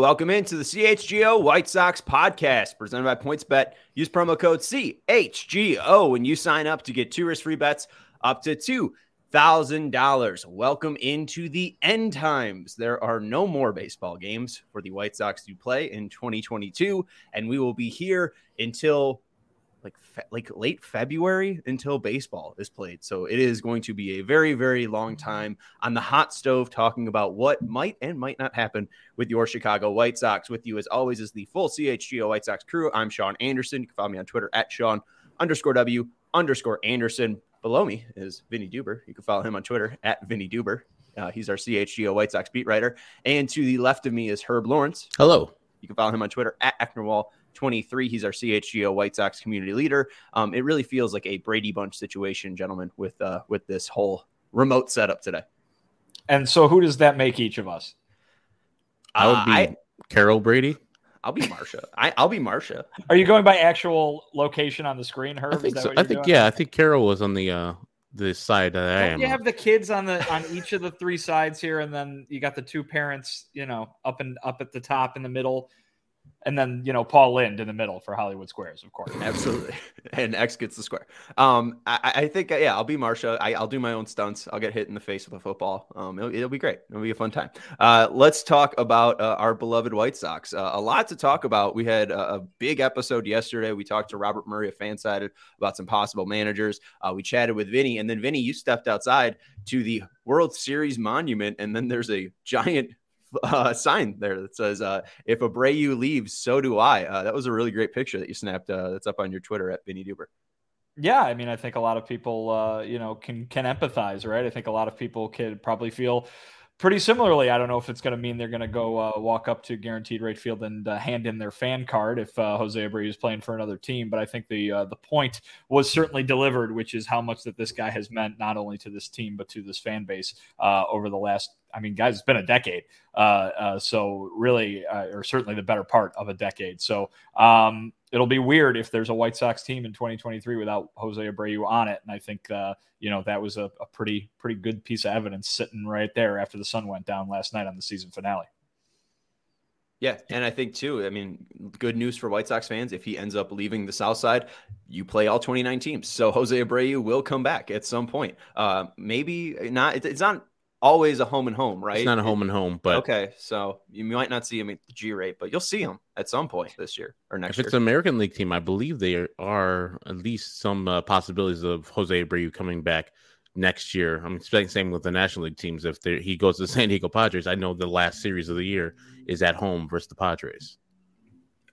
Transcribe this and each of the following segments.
Welcome into the CHGO White Sox podcast presented by PointsBet. Use promo code CHGO when you sign up to get two risk free bets up to $2,000. Welcome into the end times. There are no more baseball games for the White Sox to play in 2022, and we will be here until like fe- like late February until baseball is played. So it is going to be a very very long time on the hot stove talking about what might and might not happen with your Chicago White Sox. With you as always is the full CHGO White Sox crew. I'm Sean Anderson. You can follow me on Twitter at Sean underscore W underscore Anderson. Below me is Vinnie Duber. You can follow him on Twitter at Vinnie Duber. Uh, he's our CHGO White Sox beat writer. And to the left of me is Herb Lawrence. Hello. You can follow him on Twitter at Ecknerwall. 23. He's our CHGO White Sox community leader. Um, it really feels like a Brady Bunch situation, gentlemen, with uh, with this whole remote setup today. And so, who does that make each of us? I would be Uh, I, Carol Brady. I'll be Marsha. I, I'll be Marsha. Are you going by actual location on the screen, Herb? I Is think that so. what I think doing? yeah. I think Carol was on the uh the side that I Don't am. you on. have the kids on the on each of the three sides here, and then you got the two parents, you know, up and up at the top in the middle, and then you know Paul Lynde in the middle for Hollywood Squares, of course. Absolutely. And X gets the square. Um, I, I think, yeah, I'll be Marsha. I, I'll do my own stunts. I'll get hit in the face with a football. Um, it'll, it'll be great. It'll be a fun time. Uh, let's talk about uh, our beloved White Sox. Uh, a lot to talk about. We had a, a big episode yesterday. We talked to Robert Murray of Fansided about some possible managers. Uh, we chatted with Vinnie, and then Vinnie, you stepped outside to the World Series monument, and then there's a giant uh, sign there that says, uh, "If Abreu leaves, so do I." Uh, that was a really great picture that you snapped. Uh, that's up on your Twitter at Vinnie Duber. Yeah, I mean, I think a lot of people, uh, you know, can can empathize, right? I think a lot of people could probably feel pretty similarly. I don't know if it's going to mean they're going to go uh, walk up to Guaranteed Rate Field and uh, hand in their fan card if uh, Jose Abreu is playing for another team. But I think the uh, the point was certainly delivered, which is how much that this guy has meant not only to this team but to this fan base uh, over the last. I mean, guys, it's been a decade. Uh, so really, or certainly the better part of a decade. So um, it'll be weird if there's a White Sox team in 2023 without Jose Abreu on it. And I think uh, you know that was a, a pretty pretty good piece of evidence sitting right there after the sun went down last night on the season finale. Yeah, and I think too. I mean, good news for White Sox fans. If he ends up leaving the South Side, you play all 29 teams. So Jose Abreu will come back at some point. Uh, maybe not. It's not always a home and home, right? It's not a home and home, but okay, so you might not see him at the G rate, but you'll see him at some point this year or next if it's an American League team, I believe there are at least some uh, possibilities of Jose Abreu coming back next year. I'm expecting same with the National League teams. If he goes to the San Diego Padres, I know the last series of the year is at home versus the Padres.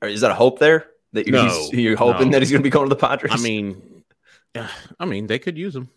Is that a hope there that you're, No, you're hoping no. that he's going to be going to the Padres? I mean, I mean they could use him.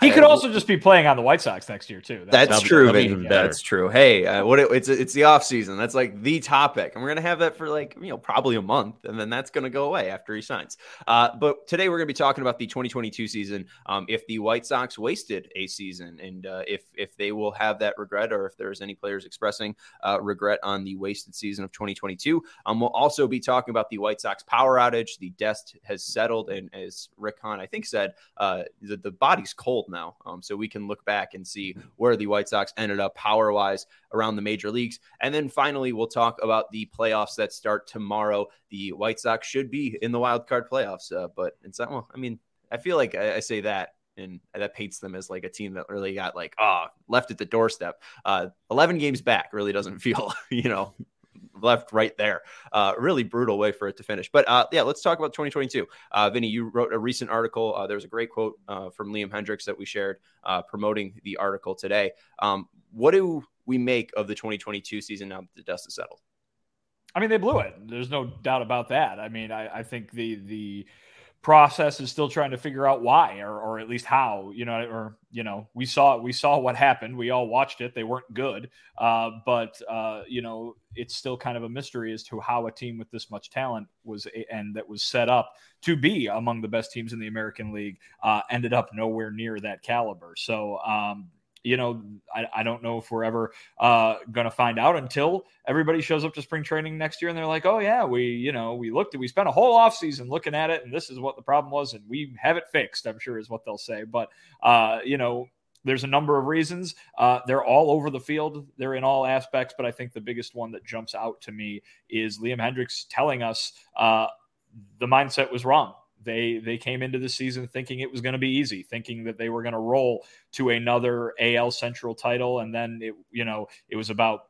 He could also just be playing on the White Sox next year too. That's, that's true. Vinnie. That's true. Hey, uh, what it, it's it's the off season. That's like the topic, and we're gonna have that for like you know probably a month, and then that's gonna go away after he signs. Uh, but today we're gonna be talking about the 2022 season. Um, if the White Sox wasted a season, and uh, if if they will have that regret, or if there's any players expressing uh, regret on the wasted season of 2022. Um, we'll also be talking about the White Sox power outage. The dust has settled, and as Rick Hahn I think said, uh, the, the body's cold now. Um, so we can look back and see where the White Sox ended up power wise around the major leagues. And then finally, we'll talk about the playoffs that start tomorrow. The White Sox should be in the wild card playoffs, uh, but it's not, well, I mean, I feel like I, I say that and that paints them as like a team that really got like oh left at the doorstep. Uh, Eleven games back really doesn't feel you know left right there. Uh, really brutal way for it to finish. But uh, yeah, let's talk about 2022. Uh, Vinnie, you wrote a recent article. Uh, there was a great quote uh, from Liam Hendriks that we shared uh, promoting the article today. Um, what do we make of the 2022 season now that the dust is settled? I mean, they blew it. There's no doubt about that. I mean, I, I think the the process is still trying to figure out why or, or at least how you know or you know we saw we saw what happened. We all watched it. They weren't good. Uh, but uh, you know it's still kind of a mystery as to how a team with this much talent was and that was set up to be among the best teams in the american league uh, ended up nowhere near that caliber. So um, you know, I, I don't know if we're ever uh, going to find out until everybody shows up to spring training next year and they're like, oh, yeah, we, you know, we looked at, we spent a whole offseason looking at it and this is what the problem was and we have it fixed, I'm sure is what they'll say. But, uh, you know, there's a number of reasons. Uh, they're all over the field. They're in all aspects, but I think the biggest one that jumps out to me is Liam Hendriks telling us uh, the mindset was wrong. They they came into the season thinking it was going to be easy, thinking that they were going to roll to another AL Central title, and then it you know it was about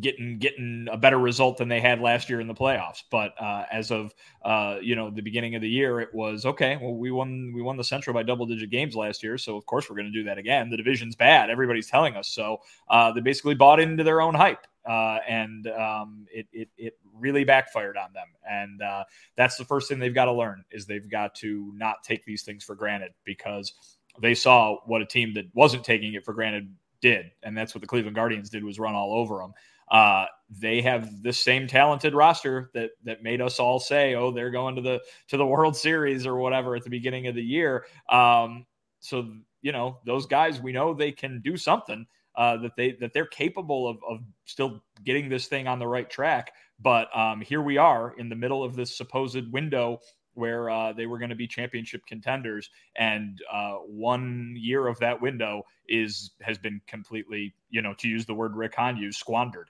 getting getting a better result than they had last year in the playoffs. But uh, as of uh, you know the beginning of the year, it was okay. Well, we won we won the Central by double digit games last year, so of course we're going to do that again. The division's bad. Everybody's telling us so. Uh, they basically bought into their own hype, uh, and um, it, it it really backfired on them. And uh, that's the first thing they've got to learn is they've got to not take these things for granted because they saw what a team that wasn't taking it for granted did, and that's what the Cleveland Guardians did was run all over them. Uh, they have the same talented roster that that made us all say, "Oh, they're going to the to the World Series or whatever" at the beginning of the year. Um, so you know, those guys, we know they can do something. Uh, that they that they're capable of, of still getting this thing on the right track. But um, here we are in the middle of this supposed window where uh, they were going to be championship contenders, and uh, one year of that window is has been completely, you know, to use the word Rick Hahn used, squandered.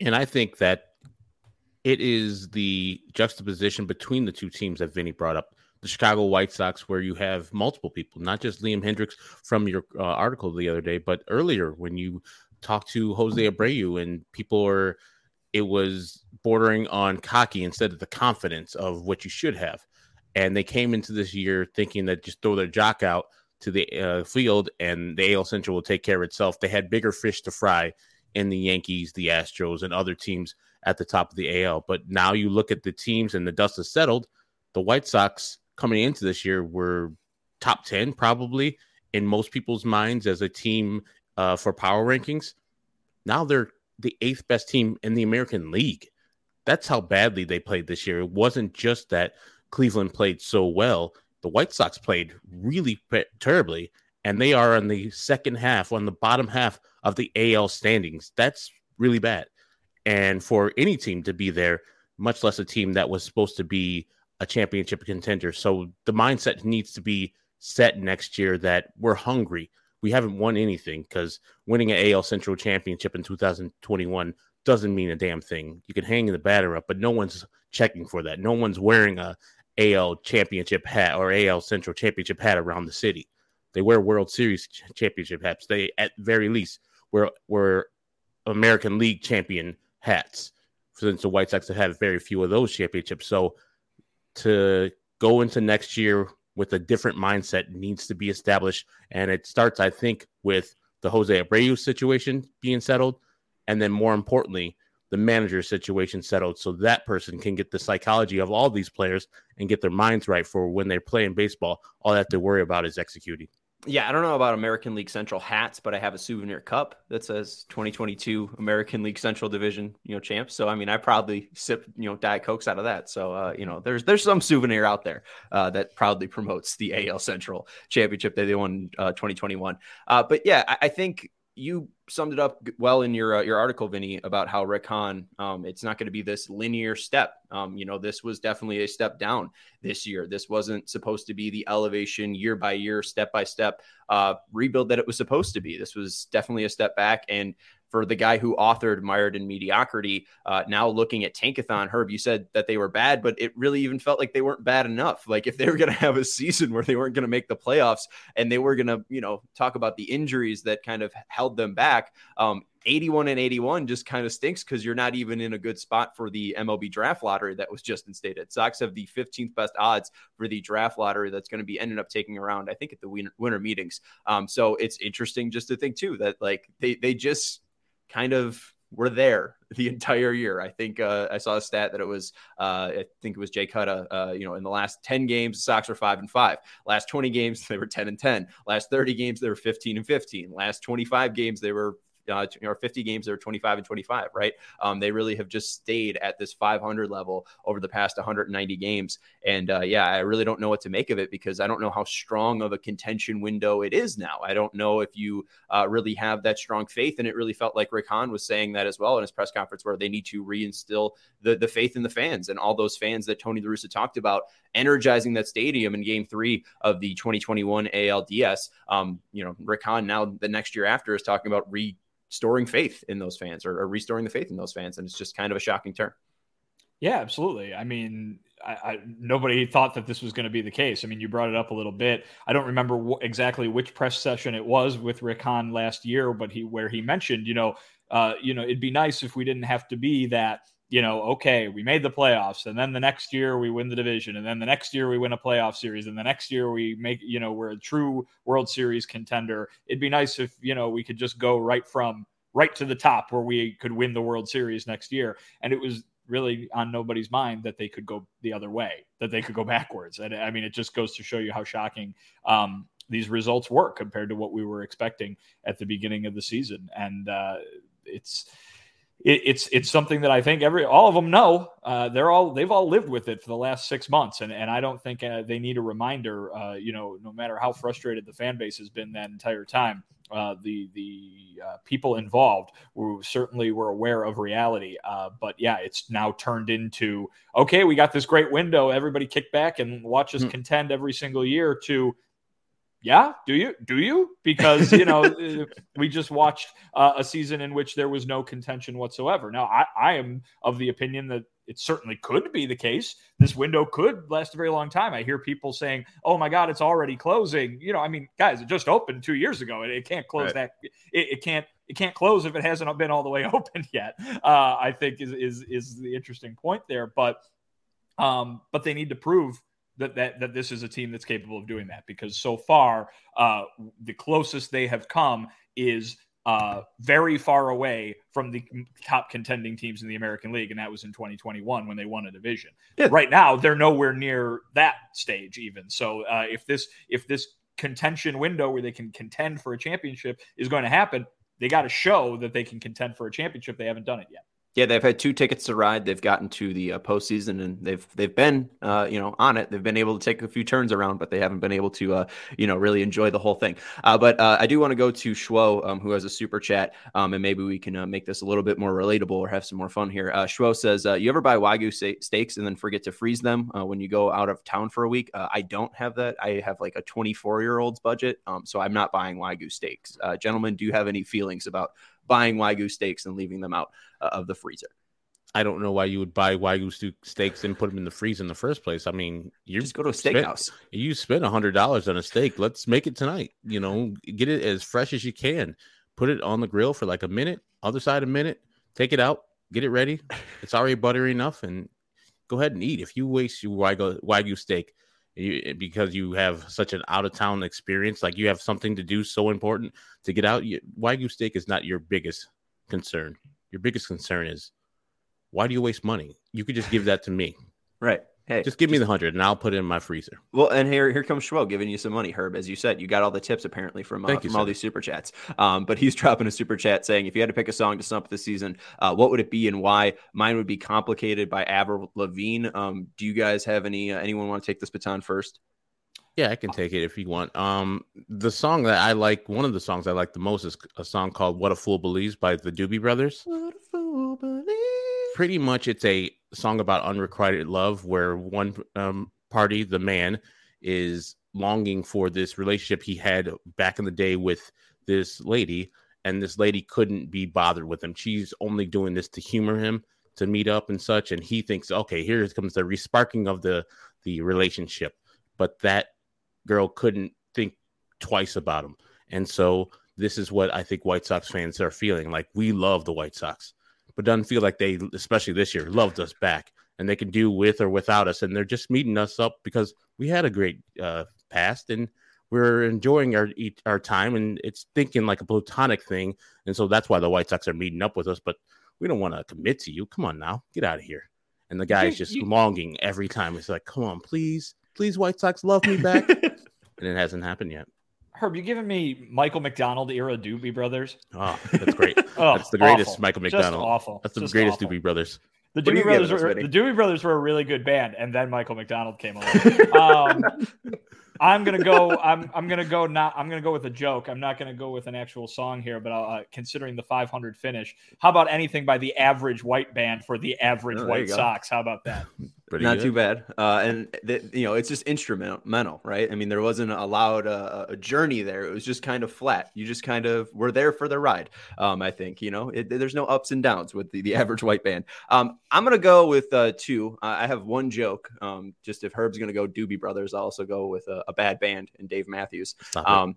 And I think that it is the juxtaposition between the two teams that Vinnie brought up. The Chicago White Sox, where you have multiple people, not just Liam Hendriks from your uh, article the other day, but earlier when you talked to Jose Abreu and people are it was bordering on cocky instead of the confidence of what you should have. And they came into this year thinking that just throw their jock out to the uh, field and the AL Central will take care of itself. They had bigger fish to fry in the Yankees, the Astros, and other teams at the top of the AL. But now you look at the teams and the dust has settled. The White Sox coming into this year were top 10 probably in most people's minds as a team uh, for power rankings. Now they're the eighth best team in the American League. That's how badly they played this year. It wasn't just that Cleveland played so well. The White Sox played really terribly, and they are on the second half, on the bottom half of the AL standings. That's really bad. And for any team to be there, much less a team that was supposed to be a championship contender. So the mindset needs to be set next year that we're hungry we haven't won anything because winning an AL Central championship in 2021 doesn't mean a damn thing. You can hang the batter up, but no one's checking for that. No one's wearing a AL championship hat or AL Central championship hat around the city. They wear World Series championship hats. They, at very least, wear, wear American League champion hats. Since the White Sox have had very few of those championships, so to go into next year with a different mindset needs to be established. And it starts, I think, with the Jose Abreu situation being settled. And then more importantly, the manager situation settled so that person can get the psychology of all these players and get their minds right for when they're playing baseball. All they have to worry about is executing. Yeah, I don't know about American League Central hats, but I have a souvenir cup that says 2022 American League Central Division, you know, champs. So I mean, I probably sip, you know, Diet Cokes out of that. So uh, you know, there's there's some souvenir out there uh, that proudly promotes the AL Central Championship that they won uh, 2021. Uh, but yeah, I, I think you summed it up well in your uh, your article, Vinnie, about how Rick Hahn, um, it's not going to be this linear step. Um, you know, this was definitely a step down this year. This wasn't supposed to be the elevation year by year, step by step uh, rebuild that it was supposed to be. This was definitely a step back, and for the guy who authored Mired in Mediocrity. Uh, now looking at Tankathon, Herb, you said that they were bad, but it really even felt like they weren't bad enough. Like if they were going to have a season where they weren't going to make the playoffs and they were going to, you know, talk about the injuries that kind of held them back. Um, 81 and 81 just kind of stinks because you're not even in a good spot for the MLB draft lottery that was just instated. Sox have the 15th best odds for the draft lottery that's going to be ended up taking around, I think, at the winter, meetings. Um, so it's interesting just to think too that like they they just kind of were there the entire year. I think uh, I saw a stat that it was, uh, I think it was Jay Cuda. Uh, you know, in the last ten games, the Sox were five and five. Last twenty games, they were ten and ten. Last thirty games, they were fifteen and fifteen. Last twenty-five games, they were uh, or 50 games, they're 25 and 25, right? Um, they really have just stayed at this 500 level over the past 190 games. And uh, yeah, I really don't know what to make of it because I don't know how strong of a contention window it is now. I don't know if you uh, really have that strong faith. And it really felt like Rick Hahn was saying that as well in his press conference, where they need to reinstill the, the faith in the fans and all those fans that Tony La Russa talked about energizing that stadium in game three of the 2021 ALDS. Um, you know, Rick Hahn now the next year after is talking about re restoring faith in those fans or, or, restoring the faith in those fans. And it's just kind of a shocking turn. Yeah, absolutely. I mean, I, I, nobody thought that this was going to be the case. I mean, you brought it up a little bit. I don't remember wh- exactly which press session it was with Rick Hahn last year, but he where he mentioned, you know, uh, you know, it'd be nice if we didn't have to be that you know, okay, we made the playoffs, and then the next year we win the division, and then the next year we win a playoff series, and the next year we make, you know, we're a true World Series contender. It'd be nice if, you know, we could just go right from right to the top where we could win the World Series next year. And it was really on nobody's mind that they could go the other way, that they could go backwards. And I mean, it just goes to show you how shocking um, these results were compared to what we were expecting at the beginning of the season. And uh, it's, it, it's it's something that I think every all of them know. Uh, they're all they've all lived with it for the last six months, and and I don't think uh, they need a reminder. Uh, you know, no matter how frustrated the fan base has been that entire time, uh, the the uh, people involved who certainly were aware of reality. Uh, but yeah, it's now turned into okay, we got this great window. Everybody kick back and watch us mm. contend every single year. To yeah, do you? Do you? Because you know uh, we just watched uh, a season in which there was no contention whatsoever. Now I, I am of the opinion that it certainly could be the case. This window could last a very long time. I hear people saying, "Oh my God, it's already closing." You know, I mean, guys, it just opened two years ago. It, it can't close right. that. It, it, can't. It can't close if it hasn't been all the way open yet. Uh, I think is is is the interesting point there. But um, but they need to prove that, that that this is a team that's capable of doing that because so far uh, the closest they have come is uh, very far away from the top contending teams in the American League, and that was in 2021 when they won a division. Yeah. Right now, they're nowhere near that stage even. So uh, if this if this contention window where they can contend for a championship is going to happen, they got to show that they can contend for a championship. They haven't done it yet. Yeah, they've had two tickets to ride. They've gotten to the uh, postseason, and they've they've been uh, you know on it. They've been able to take a few turns around, but they haven't been able to uh, you know really enjoy the whole thing. Uh, but uh, I do want to go to Schwo, um, who has a super chat, um, and maybe we can uh, make this a little bit more relatable or have some more fun here. Uh, Schwo says, "You ever buy wagyu steaks and then forget to freeze them when you go out of town for a week?" I don't have that. I have like a 24 year old's budget, um, so I'm not buying wagyu steaks. gentlemen, do you have any feelings about buying wagyu steaks and leaving them out uh, of the freezer? I don't know why you would buy wagyu steaks and put them in the freezer in the first place. I mean, you just go to a steakhouse. You spend a hundred dollars on a steak. Let's make it tonight. You know, get it as fresh as you can. Put it on the grill for like a minute. Other side a minute. Take it out. Get it ready. It's already buttery enough, and go ahead and eat. If you waste your wagyu, wagyu steak you, eh, because you have such an out of town experience, like you have something to do so important to get out, you, wagyu steak is not your biggest concern. Your biggest concern is why do you waste money? You could just give that to me. Right. Hey, just give me the hundred and I'll put it in my freezer. Well, and here here comes Schwo giving you some money, Herb. As you said, you got all the tips apparently from, uh, from all these super chats. Um, but he's dropping a super chat saying, if you had to pick a song to sum up the season, uh, what would it be and why? Mine would be "Complicated" by Avril Lavigne. Um, do you guys have any? Uh, anyone want to take this baton first? Yeah, I can take it if you want. Um, the song that I like, one of the songs I like the most is a song called "What a Fool Believes" by the Doobie Brothers. Pretty much, it's a song about unrequited love, where one um, party, the man, is longing for this relationship he had back in the day with this lady, and this lady couldn't be bothered with him. She's only doing this to humor him, to meet up and such, and he thinks, okay, here comes the resparking of the the relationship, but that girl couldn't think twice about him. And so this is what I think White Sox fans are feeling. Like we love the White Sox, but doesn't feel like they, especially this year, loved us back and they can do with or without us. And they're just meeting us up because we had a great uh, past and we're enjoying our our time and it's thinking like a platonic thing. And so that's why the White Sox are meeting up with us. But we don't want to commit to you. Come on now, get out of here. And the guy is just you, longing every time. It's like, come on, please, please, White Sox, love me back. and it hasn't happened yet. Herb, you giving me Michael McDonald era Doobie Brothers? Oh, that's great. Oh, that's the greatest awful. Michael McDonald. Just awful. That's the Just greatest awful. Doobie Brothers. The Doobie Brothers were the Doobie Brothers were a really good band, and then Michael McDonald came along. um, I'm gonna go. I'm I'm gonna go. Not. I'm gonna go with a joke. I'm not gonna go with an actual song here. But uh, considering the 500 finish, how about anything by the average white band for the average oh, White Sox? How about that? Pretty not good. too bad. Uh, and the, you know, it's just instrumental, right? I mean, there wasn't a loud uh, a journey there. It was just kind of flat. You just kind of were there for the ride. Um, I think you know, it, there's no ups and downs with the, the average white band. Um, I'm gonna go with uh, two. I have one joke. Um, just if Herb's gonna go Doobie Brothers, I'll also go with a, a bad band and Dave Matthews. Um,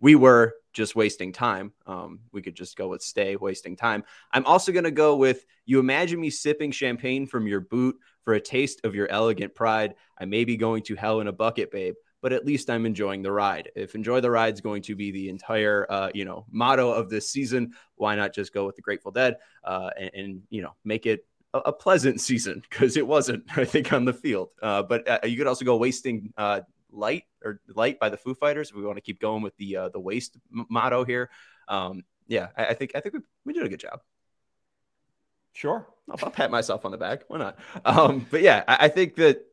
we were just wasting time. Um, we could just go with stay wasting time. I'm also going to go with you imagine me sipping champagne from your boot for a taste of your elegant pride. I may be going to hell in a bucket, babe, but at least I'm enjoying the ride. If enjoy the ride is going to be the entire, uh, you know, motto of this season, why not just go with the Grateful Dead uh, and, and, you know, make it a, a pleasant season because it wasn't, I think, on the field. Uh, but uh, you could also go wasting uh, light or light by the Foo Fighters. We want to keep going with the uh, the waste m- motto here. Um, yeah, I, I, think I think we, we did a good job. Sure, I'll, I'll pat myself on the back. Why not? Um, but yeah, I, I think that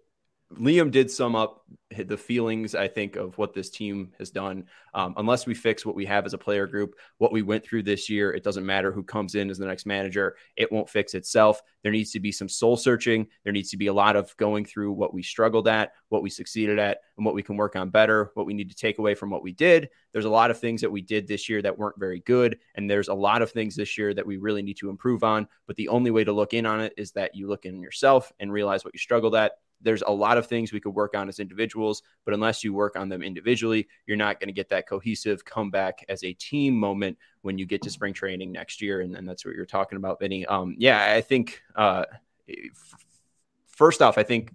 Liam did sum up the feelings, I think, of what this team has done. Um, unless we fix what we have as a player group, what we went through this year, it doesn't matter who comes in as the next manager. It won't fix itself. There needs to be some soul searching. There needs to be a lot of going through what we struggled at, what we succeeded at, and what we can work on better, what we need to take away from what we did. There's a lot of things that we did this year that weren't very good. And there's a lot of things this year that we really need to improve on. But the only way to look in on it is that you look in yourself and realize what you struggled at there's a lot of things we could work on as individuals, but unless you work on them individually, you're not going to get that cohesive comeback as a team moment when you get to spring training next year. And, and that's what you're talking about, Vinnie. Um, yeah, I think uh, first off, I think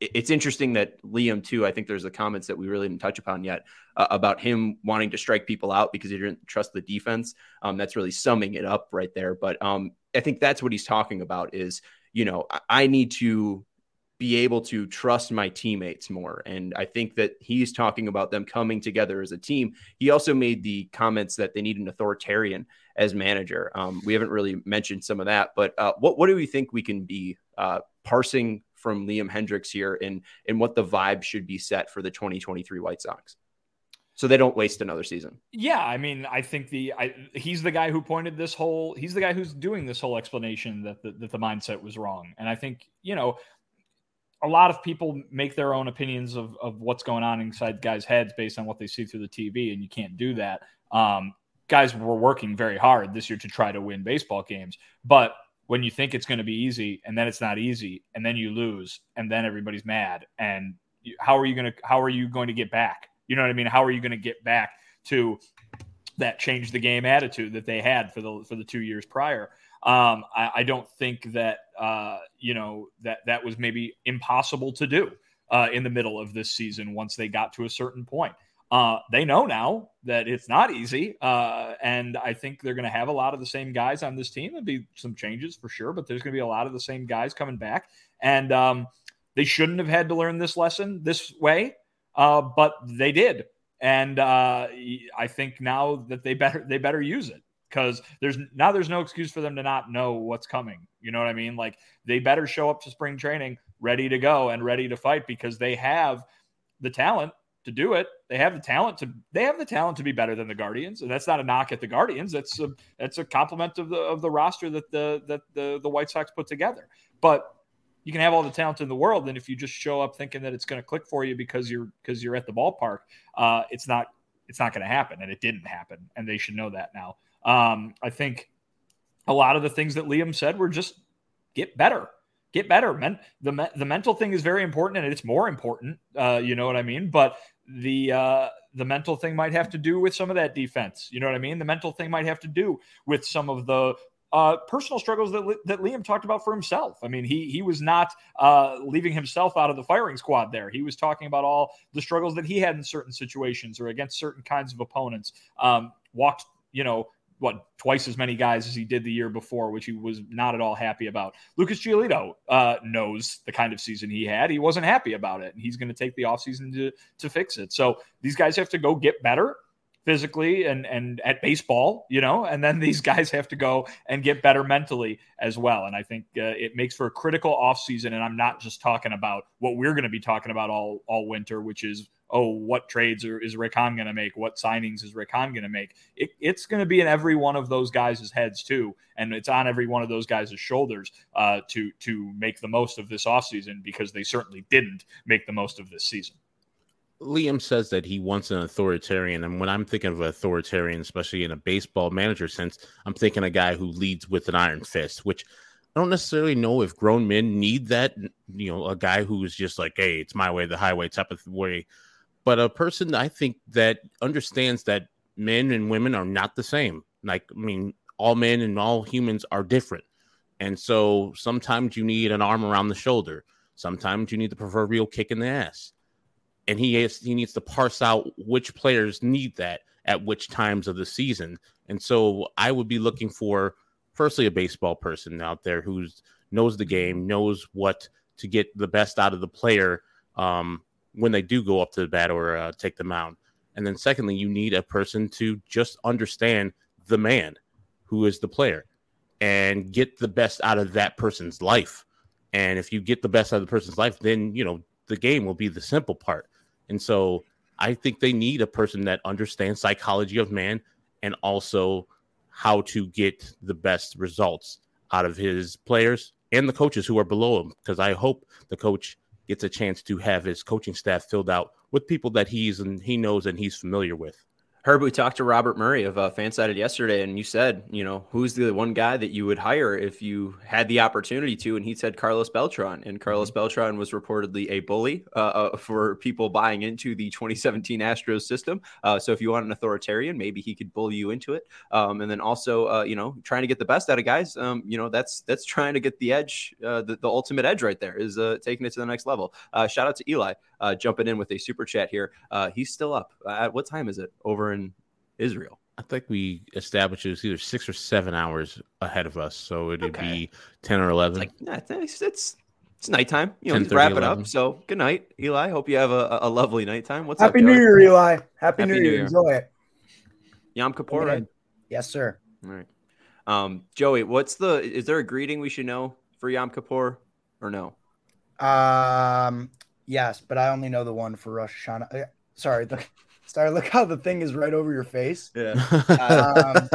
it's interesting that Liam too. I think there's the comments that we really didn't touch upon yet uh, about him wanting to strike people out because he didn't trust the defense. Um, that's really summing it up right there. But um, I think that's what he's talking about. Is you know I need to be able to trust my teammates more. And I think that he's talking about them coming together as a team. He also made the comments that they need an authoritarian as manager. Um, we haven't really mentioned some of that, but uh, what what do we think we can be uh, parsing from Liam Hendriks here, and and what the vibe should be set for the 2023 White Sox? so they don't waste another season. Yeah, I mean, I think the I, he's the guy who pointed this whole he's the guy who's doing this whole explanation that the, that the mindset was wrong, and I think you know a lot of people make their own opinions of, of what's going on inside guys' heads based on what they see through the TV, and you can't do that. Um, guys were working very hard this year to try to win baseball games, but when you think it's going to be easy and then it's not easy, and then you lose, and then everybody's mad, and how are you going to how are you going to get back? You know what I mean? How are you going to get back to that change the game attitude that they had for the for the two years prior? Um, I, I, don't think that uh, you know that that was maybe impossible to do uh, in the middle of this season once they got to a certain point. Uh, they know now that it's not easy. Uh, and I think they're going to have a lot of the same guys on this team. There'll be some changes for sure, but there's going to be a lot of the same guys coming back. And um, they shouldn't have had to learn this lesson this way, uh, but they did. And uh, I think now that they better they better use it because there's now there's no excuse for them to not know what's coming. You know what I mean? Like they better show up to spring training ready to go and ready to fight because they have the talent to do it. They have the talent to they have the talent to be better than the Guardians, and that's not a knock at the Guardians. That's a that's a compliment of the of the roster that the that the the White Sox put together. But you can have all the talent in the world, and if you just show up thinking that it's going to click for you because you're because you're at the ballpark, uh, it's not it's not going to happen, and it didn't happen, and they should know that now. Um, I think a lot of the things that Liam said were just get better get better. Men, the the mental thing is very important, and it's more important. Uh, you know what I mean? But the uh, the mental thing might have to do with some of that defense. You know what I mean? The mental thing might have to do with some of the uh, personal struggles that, that Liam talked about for himself. I mean, he he was not uh, leaving himself out of the firing squad there. He was talking about all the struggles that he had in certain situations or against certain kinds of opponents. Um, walked, you know, what twice as many guys as he did the year before, which he was not at all happy about. Lucas Giolito uh, knows the kind of season he had. He wasn't happy about it, and he's going to take the offseason to to fix it. So these guys have to go get better physically and and at baseball, you know, and then these guys have to go and get better mentally as well. And I think uh, it makes for a critical offseason. And I'm not just talking about what we're going to be talking about all all winter, which is oh, what trades are, is Rick Hahn going to make? What signings is Rick Hahn going to make? It, it's going to be in every one of those guys' heads too, and it's on every one of those guys' shoulders uh, to to make the most of this offseason because they certainly didn't make the most of this season. Liam says that he wants an authoritarian, and when I'm thinking of an authoritarian, especially in a baseball manager sense, I'm thinking a guy who leads with an iron fist, which I don't necessarily know if grown men need that. You know, a guy who is just like, "Hey, it's my way, the highway" type of way but a person I think that understands that men and women are not the same. Like, I mean, all men and all humans are different. And so sometimes you need an arm around the shoulder. Sometimes you need the proverbial kick in the ass. And he has, he needs to parse out which players need that at which times of the season. And so I would be looking for firstly a baseball person out there who knows the game, knows what to get the best out of the player um, when they do go up to the bat or uh, take the mound. And then, secondly, you need a person to just understand the man who is the player and get the best out of that person's life. And if you get the best out of the person's life, then, you know, the game will be the simple part. And so I think they need a person that understands psychology of man and also how to get the best results out of his players and the coaches who are below him. Because I hope the coach gets a chance to have his coaching staff filled out with people that he's and he knows and he's familiar with. Herb, we talked to Robert Murray of uh, Fansided yesterday, and you said, you know, who's the one guy that you would hire if you had the opportunity to? And he said Carlos Beltran. And Carlos mm-hmm. Beltran was reportedly a bully uh, uh, for people buying into the 2017 Astros system. Uh, so if you want an authoritarian, maybe he could bully you into it. Um, and then also, uh, you know, trying to get the best out of guys. Um, you know, that's that's trying to get the edge, uh, the, the ultimate edge right there is taking it to the next level. shout out to Eli jumping in with a super chat here. he's still up. at what time is it over? In Israel. I think we established it was either six or seven hours ahead of us, so it'd okay. be ten or eleven. It's, like, yeah, it's, it's it's nighttime. You know, 10, 30, wrap 11. it up. So good night, Eli. Hope you have a, a lovely nighttime. What's Happy up, New Year, Eli. Happy, Happy New, New Year. Year. Enjoy it. Yom Kippur, right? Yes, sir. All right. Um, Joey, what's the? Is there a greeting we should know for Yom Kippur, or no? Um, yes, but I only know the one for Rosh Hashanah. Uh, sorry, the Sorry, look how the thing is right over your face. Yeah. Um,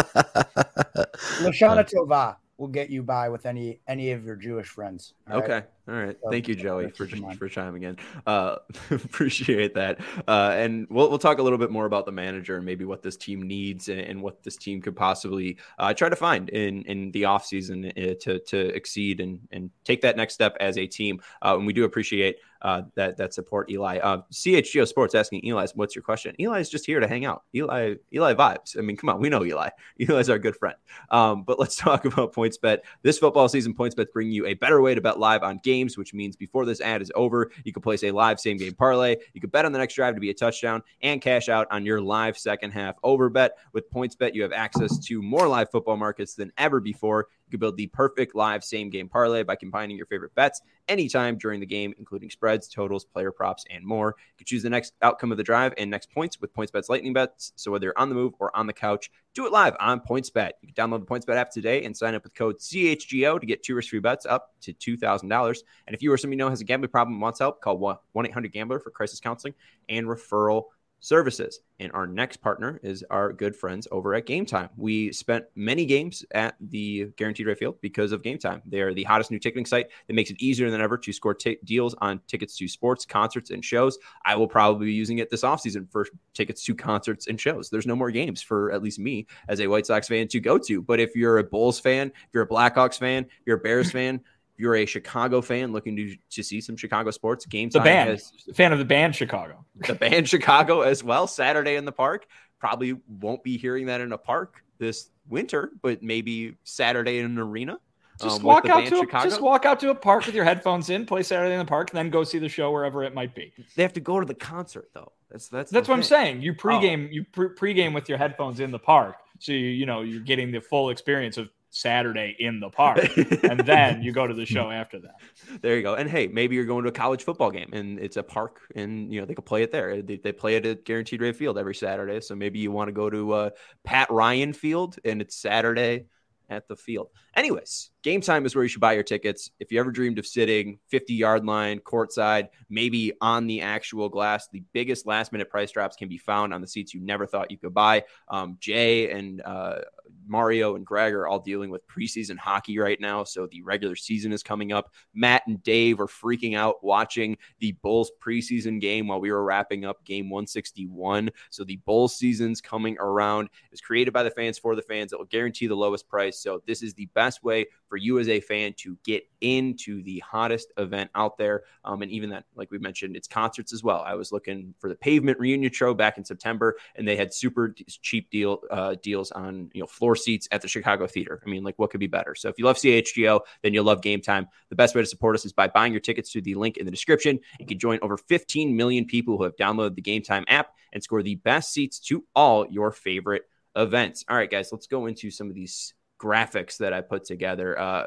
Lashana Tova will get you by with any any of your Jewish friends. All okay. Right? All right. So, Thank you, Joey, for for chiming in. Uh, appreciate that. Uh, and we'll we'll talk a little bit more about the manager and maybe what this team needs and, and what this team could possibly uh, try to find in in the offseason uh, to to exceed and and take that next step as a team. Uh, and we do appreciate uh, that that support, Eli. Uh, CHGO Sports asking Eli, "What's your question?" Eli's just here to hang out. Eli, Eli vibes. I mean, come on, we know Eli. Eli's our good friend. Um, but let's talk about PointsBet. This football season, points PointsBet bring you a better way to bet live on games which means before this ad is over, you can place a live same game parlay. You can bet on the next drive to be a touchdown and cash out on your live second half over bet. With PointsBet, you have access to more live football markets than ever before. You can build the perfect live same game parlay by combining your favorite bets anytime during the game, including spreads, totals, player props, and more. You can choose the next outcome of the drive and next points with PointsBet's Lightning Bets. So whether you're on the move or on the couch, do it live on PointsBet. You can download the PointsBet app today and sign up with code CHGO to get two risk-free bets up to $2,000. And if you or somebody you know has a gambling problem and wants help, call 1-800-GAMBLER for crisis counseling and referral services. And our next partner is our good friends over at Game Time. We spent many games at the Guaranteed Rate Field because of Game Time. They're the hottest new ticketing site that makes it easier than ever to score t- deals on tickets to sports, concerts, and shows. I will probably be using it this offseason for tickets to concerts and shows. There's no more games for at least me as a White Sox fan to go to. But if you're a Bulls fan, if you're a Blackhawks fan, if you're a Bears fan, you're a Chicago fan looking to, to see some Chicago sports, game the band, has, fan of the band Chicago, the band Chicago as well. Saturday in the park. Probably won't be hearing that in a park this winter, but maybe Saturday in an arena. Just um, walk out to a, just walk out to a park with your headphones in, play Saturday in the park, and then go see the show wherever it might be. They have to go to the concert though. That's that's that's what thing. I'm saying. You pregame oh. you pre- pregame with your headphones in the park, so you you know you're getting the full experience of Saturday in the park, and then you go to the show after that. There you go. And hey, maybe you're going to a college football game, and it's a park, and you know they can play it there. They, they play it at Guaranteed Rate Field every Saturday, so maybe you want to go to uh, Pat Ryan Field, and it's Saturday at the field. Anyways, game time is where you should buy your tickets. If you ever dreamed of sitting 50 yard line, courtside, maybe on the actual glass, the biggest last minute price drops can be found on the seats you never thought you could buy. Um, Jay and uh, Mario and Greg are all dealing with preseason hockey right now. So the regular season is coming up. Matt and Dave are freaking out watching the Bulls preseason game while we were wrapping up game 161. So the Bulls season's coming around. It was created by the fans for the fans. It will guarantee the lowest price. So this is the best way for you as a fan to get into the hottest event out there. Um, and even that, like we mentioned, it's concerts as well. I was looking for the Pavement reunion show back in September, and they had super cheap deal uh, deals on you know floor seats at the Chicago Theater. I mean, like what could be better? So if you love CHGO, then you'll love Game Time. The best way to support us is by buying your tickets through the link in the description. You can join over 15 million people who have downloaded the Game Time app and score the best seats to all your favorite events. All right, guys, let's go into some of these graphics that I put together. Uh,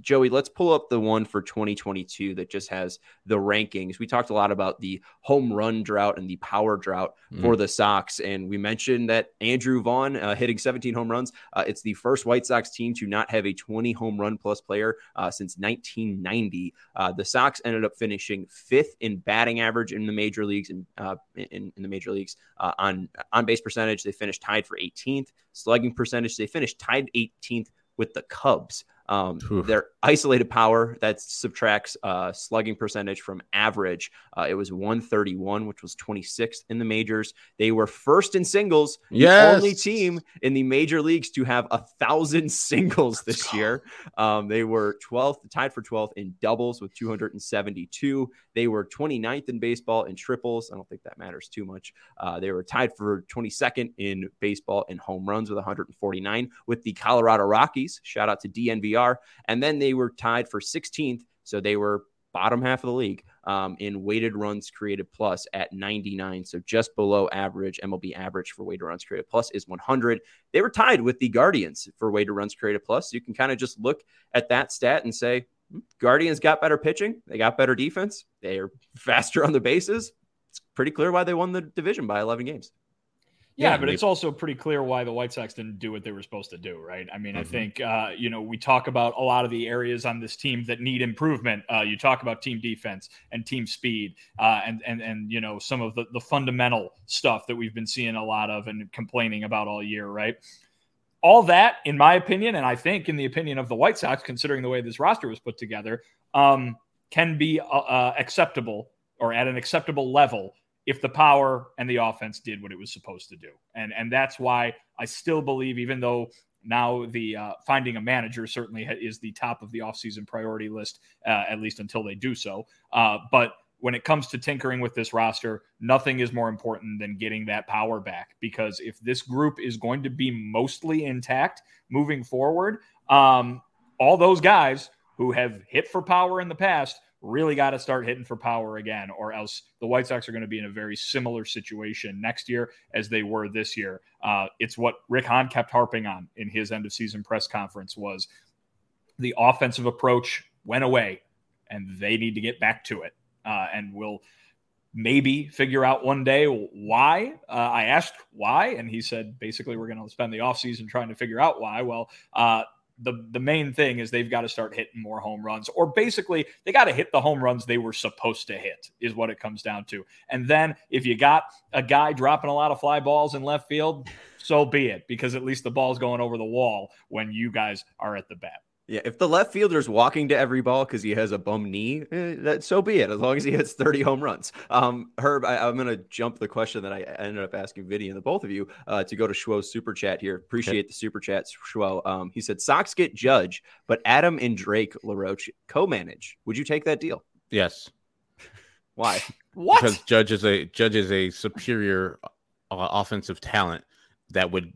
Joey, let's pull up the one for 2022 that just has the rankings. We talked a lot about the home run drought and the power drought mm. for the Sox. And we mentioned that Andrew Vaughn uh, hitting 17 home runs. Uh, it's the first White Sox team to not have a 20 home run plus player uh, since 1990. Uh, the Sox ended up finishing fifth in batting average in the major leagues and uh, in, in, the major leagues uh, on on base percentage. They finished tied for 18th. Slugging percentage, they finished tied 18th with the Cubs. Um, their isolated power that subtracts uh, slugging percentage from average. Uh, it was 131, which was 26th in the majors. They were first in singles, yes. the only team in the major leagues to have a thousand singles this year. Um, they were 12th, tied for 12th in doubles with 272. They were 29th in baseball in triples. I don't think that matters too much. Uh, they were tied for 22nd in baseball in home runs with 149 with the Colorado Rockies. Shout out to DNVR. And then they were tied for 16th. So they were bottom half of the league um, in weighted runs created plus at 99. So just below average. MLB average for weighted runs created plus is 100. They were tied with the Guardians for weighted runs created plus. You can kind of just look at that stat and say, hmm, Guardians got better pitching. They got better defense. They are faster on the bases. It's pretty clear why they won the division by 11 games. Yeah, yeah, but it's also pretty clear why the White Sox didn't do what they were supposed to do, right? I mean, mm-hmm. I think uh, you know we talk about a lot of the areas on this team that need improvement. Uh, you talk about team defense and team speed, uh, and and and you know some of the the fundamental stuff that we've been seeing a lot of and complaining about all year, right? All that, in my opinion, and I think in the opinion of the White Sox, considering the way this roster was put together, um, can be uh, uh, acceptable or at an acceptable level if the power and the offense did what it was supposed to do. And and that's why I still believe, even though now the uh, finding a manager certainly is the top of the offseason priority list, uh, at least until they do so. Uh, but when it comes to tinkering with this roster, nothing is more important than getting that power back. Because if this group is going to be mostly intact moving forward, um, all those guys who have hit for power in the past really got to start hitting for power again, or else the White Sox are going to be in a very similar situation next year as they were this year. Uh, it's what Rick Hahn kept harping on in his end of season press conference was the offensive approach went away, and they need to get back to it. Uh, and we'll maybe figure out one day why. Uh, I asked why, and he said basically we're going to spend the offseason trying to figure out why. Well, uh, the the main thing is they've got to start hitting more home runs, or basically they got to hit the home runs they were supposed to hit, is what it comes down to. And then if you got a guy dropping a lot of fly balls in left field, so be it, because at least the ball's going over the wall when you guys are at the bat. Yeah, if the left fielder's walking to every ball because he has a bum knee, eh, that so be it. As long as he hits 30 home runs. Um, Herb, I, am going to jump the question that I ended up asking Vinnie and the both of you uh, to go to Schwo's super chat here. Appreciate okay. the super chats, Schwo. Um, he said Sox get Judge, but Adam and Drake LaRoche co-manage. Would you take that deal? Yes. Why? what? Because Judge is a Judge is a superior uh, offensive talent that would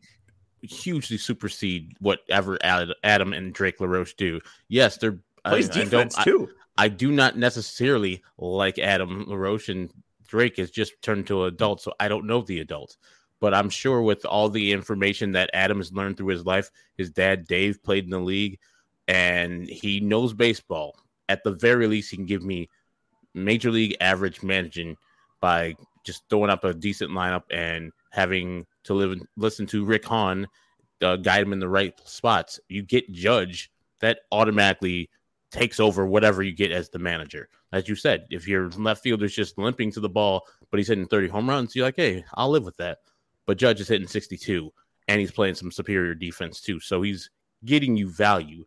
hugely supersede whatever Adam and Drake LaRoche do. Yes, they're plays I, defense I too. I, I, do not necessarily like Adam LaRoche and Drake has just turned to adult, so I don't know the adult. But I'm sure with all the information that Adam has learned through his life, his dad Dave played in the league and he knows baseball. At the very least, he can give me major league average managing by just throwing up a decent lineup and having to live and listen to Rick Hahn uh, guide him in the right spots. You get Judge, that automatically takes over whatever you get as the manager. As you said, if your left fielder's just limping to the ball, but he's hitting 30 home runs, you're like, hey, I'll live with that. But Judge is hitting 62 and he's playing some superior defense too. So he's getting you value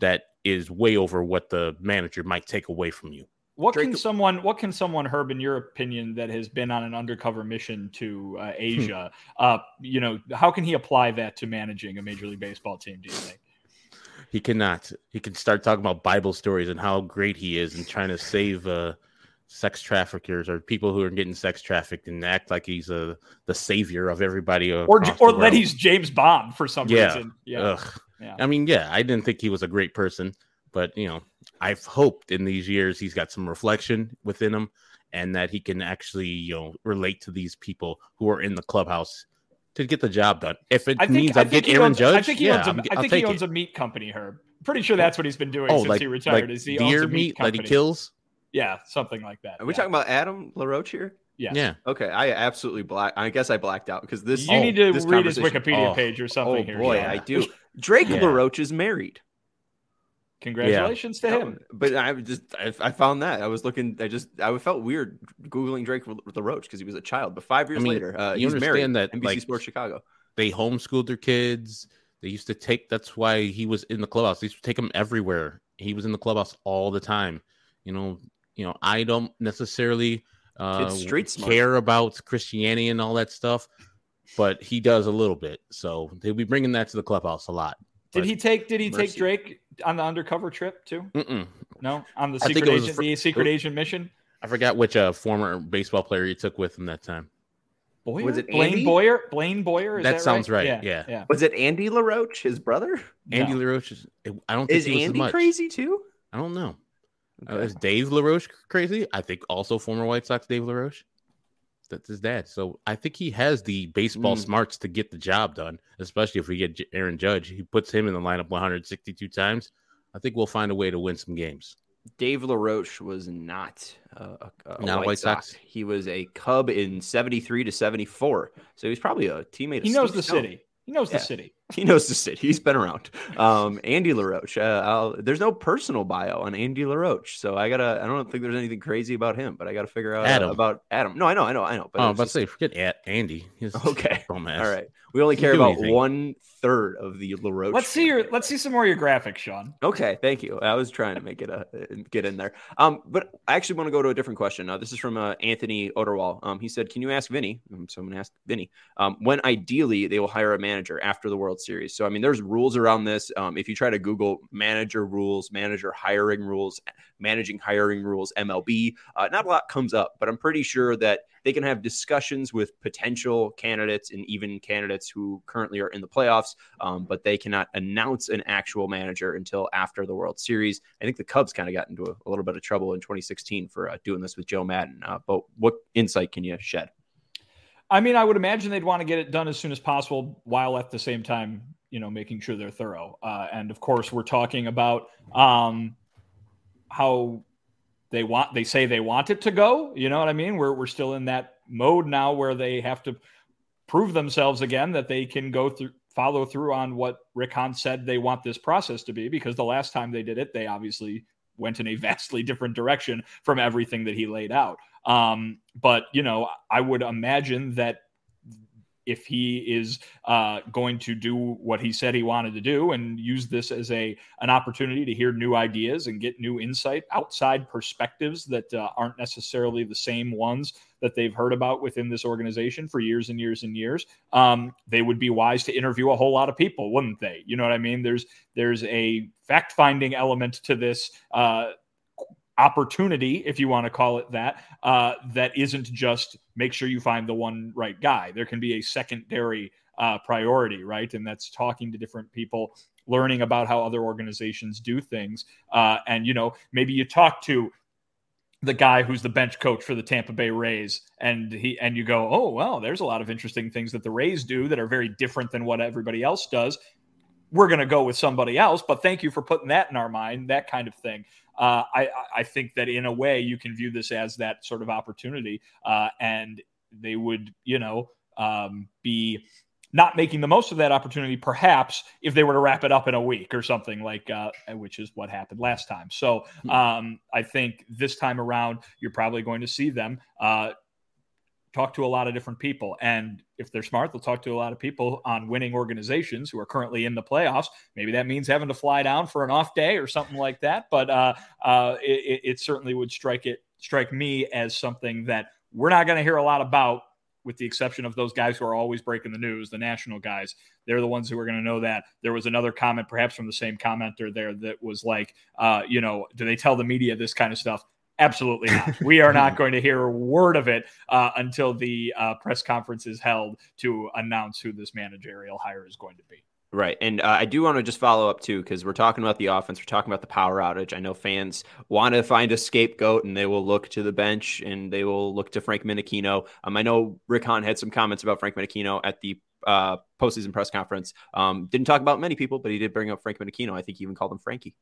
that is way over what the manager might take away from you. What Drake, can someone, what can someone, Herb, in your opinion, that has been on an undercover mission to uh, hmm. Asia, uh, you know, how can he apply that to managing a Major League Baseball team? Do you think? He cannot. He can start talking about Bible stories and how great he is and trying to save uh, sex traffickers or people who are getting sex trafficked and act like he's a uh, the savior of everybody. Or or that he's James Bond for some yeah. reason. Yeah. yeah. I mean, yeah, I didn't think he was a great person. But you know, I've hoped in these years he's got some reflection within him, and that he can actually you know relate to these people who are in the clubhouse to get the job done. If it I think, means I, I get Aaron owns, Judge, I think he yeah, owns a, I think he owns it. a meat company. Herb, pretty sure that's what he's been doing oh, since like, he retired. Like is he deer owns a meat, meat that he kills? Yeah, something like that. Are we yeah. talking about Adam LaRoche here? Yeah. Yeah. Okay. I absolutely black. I guess I blacked out because this. You oh, need to read his Wikipedia oh, page or something. Oh here, boy, I do. Drake yeah. LaRoche is married. Congratulations yeah. to him. But I just I, I, found that I was looking. I just I felt weird googling Drake LaRoche because he was a child. But five years I mean, later, uh, you he's understand married. that NBC like, Sports Chicago. They homeschooled their kids. They used to take. That's why he was in the clubhouse. They used to take him everywhere. He was in the clubhouse all the time. You know. You know. I don't necessarily uh, street care about Christianity and all that stuff, but he does a little bit. So they'll be bringing that to the clubhouse a lot. Did he take? Did he mercy. take Drake on the undercover trip too? Mm-mm. No, on the secret agent, fr- the secret agent mission. I forgot which uh, former baseball player he took with him that time. Boyer? Was it Blaine Andy? Boyer? Blaine Boyer? Is that, that sounds right. right. Yeah. yeah. yeah, Was it Andy LaRoche, his brother? Andy no. LaRoche is. I don't. Think is Andy crazy too? I don't know. Okay. Uh, is Dave LaRoche crazy? I think also former White Sox Dave LaRoche that's his dad. So I think he has the baseball mm. smarts to get the job done, especially if we get Aaron Judge. He puts him in the lineup 162 times. I think we'll find a way to win some games. Dave LaRoche was not a, a not White, White Sox. Sox. He was a Cub in 73 to 74. So he's probably a teammate. He knows the Stone. city. He knows yeah. the city. He knows the city. He's been around. Um, Andy LaRoche. Uh, there's no personal bio on Andy LaRoche, so I gotta. I don't think there's anything crazy about him, but I gotta figure out Adam. about Adam. No, I know, I know, I know. But oh, but say forget Andy. He's okay. All right. We only care about anything. one third of the LaRoche. Let's see your let's see some more of your graphics, Sean. Okay, thank you. I was trying to make it a get in there. Um, but I actually want to go to a different question. Uh, this is from uh, Anthony Oderwall. Um, he said, "Can you ask Vinnie?" Um, so I'm going to ask Vinnie. Um, when ideally they will hire a manager after the World Series. So I mean, there's rules around this. Um, if you try to Google manager rules, manager hiring rules, managing hiring rules, MLB, uh, not a lot comes up. But I'm pretty sure that they can have discussions with potential candidates and even candidates who currently are in the playoffs, um, but they cannot announce an actual manager until after the World Series. I think the Cubs kind of got into a, a, little bit of trouble in 2016 for uh, doing this with Joe Maddon. Uh, but what insight can you shed? I mean, I would imagine they'd want to get it done as soon as possible, while at the same time, you know, making sure they're thorough. Uh, and of course, we're talking about um, how they want. They say they want it to go. You know what I mean? We're we're still in that mode now where they have to prove themselves again that they can go through follow through on what Rick Hahn said they want this process to be because the last time they did it, they obviously went in a vastly different direction from everything that he laid out. Um, but you know, I would imagine that if he is uh, going to do what he said he wanted to do and use this as a an opportunity to hear new ideas and get new insight, outside perspectives that uh, aren't necessarily the same ones that they've heard about within this organization for years and years and years, um, they would be wise to interview a whole lot of people, wouldn't they? You know what I mean? There's there's a fact finding element to this. Uh, opportunity, if you want to call it that, uh, that isn't just make sure you find the one right guy. There can be a secondary uh, priority, right? And that's talking to different people, learning about how other organizations do things. Uh, and, you know, maybe you talk to the guy who's the bench coach for the Tampa Bay Rays and he and you go, "Oh, well, there's a lot of interesting things that the Rays do that are very different than what everybody else does." We're going to go with somebody else, but thank you for putting that in our mind, that kind of thing uh, I, I think that in a way you can view this as that sort of opportunity, uh, and they would, you know, um, be not making the most of that opportunity, perhaps if they were to wrap it up in a week or something like, uh, which is what happened last time. So hmm. um, I think this time around, you're probably going to see them uh, talk to a lot of different people. And if they're smart, they'll talk to a lot of people on winning organizations who are currently in the playoffs. Maybe that means having to fly down for an off day or something like that. But uh, uh, it, it certainly would strike it strike me as something that we're not going to hear a lot about with the exception of those guys who are always breaking the news, the national guys. They're the ones who are going to know that. There was another comment, perhaps from the same commenter there, that was like, uh, you know, do they tell the media this kind of stuff? Absolutely not. We are not going to hear a word of it uh, until the uh, press conference is held to announce who this managerial hire is going to be. Right. And uh, I do want to just follow up too, because we're talking about the offense. We're talking about the power outage. I know fans want to find a scapegoat and they will look to the bench and they will look to Frank Menechino. Um, I know Rick Hahn had some comments about Frank Menechino at the uh, postseason press conference. Um, didn't talk about many people, but he did bring up Frank Menechino. I think he even called him Frankie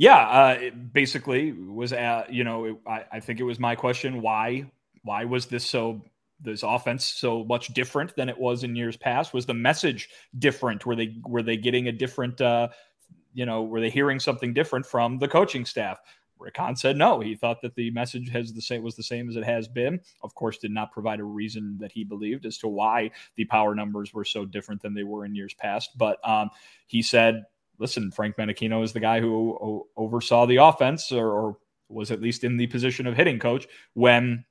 yeah, uh, basically was at, you know, it, I, I think it was my question why why was this so this offense so much different than it was in years past? Was the message different? Were they were they getting a different uh, you know, were they hearing something different from the coaching staff? Rick said no. He thought that the message has the same was the same as it has been. Of course, did not provide a reason that he believed as to why the power numbers were so different than they were in years past. But um, he said listen, Frank Menechino is the guy who oversaw the offense or, or was at least in the position of hitting coach when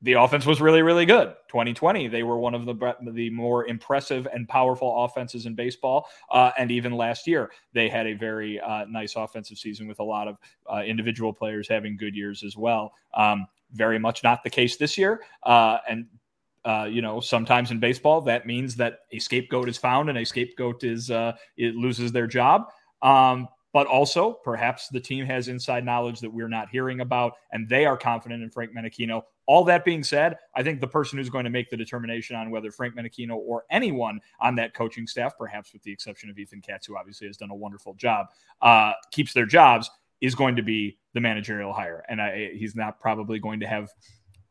the offense was really, really good. 2020, they were one of the the more impressive and powerful offenses in baseball. Uh, and even last year, they had a very uh, nice offensive season with a lot of uh, individual players having good years as well. Um, very much not the case this year. Uh, and uh, you know, sometimes in baseball, that means that a scapegoat is found and a scapegoat is uh, it loses their job. Um, but also, perhaps the team has inside knowledge that we're not hearing about, and they are confident in Frank Menechino. All that being said, I think the person who's going to make the determination on whether Frank Menechino or anyone on that coaching staff, perhaps with the exception of Ethan Katz, who obviously has done a wonderful job, uh, keeps their jobs, is going to be the managerial hire. And I, he's not probably going to have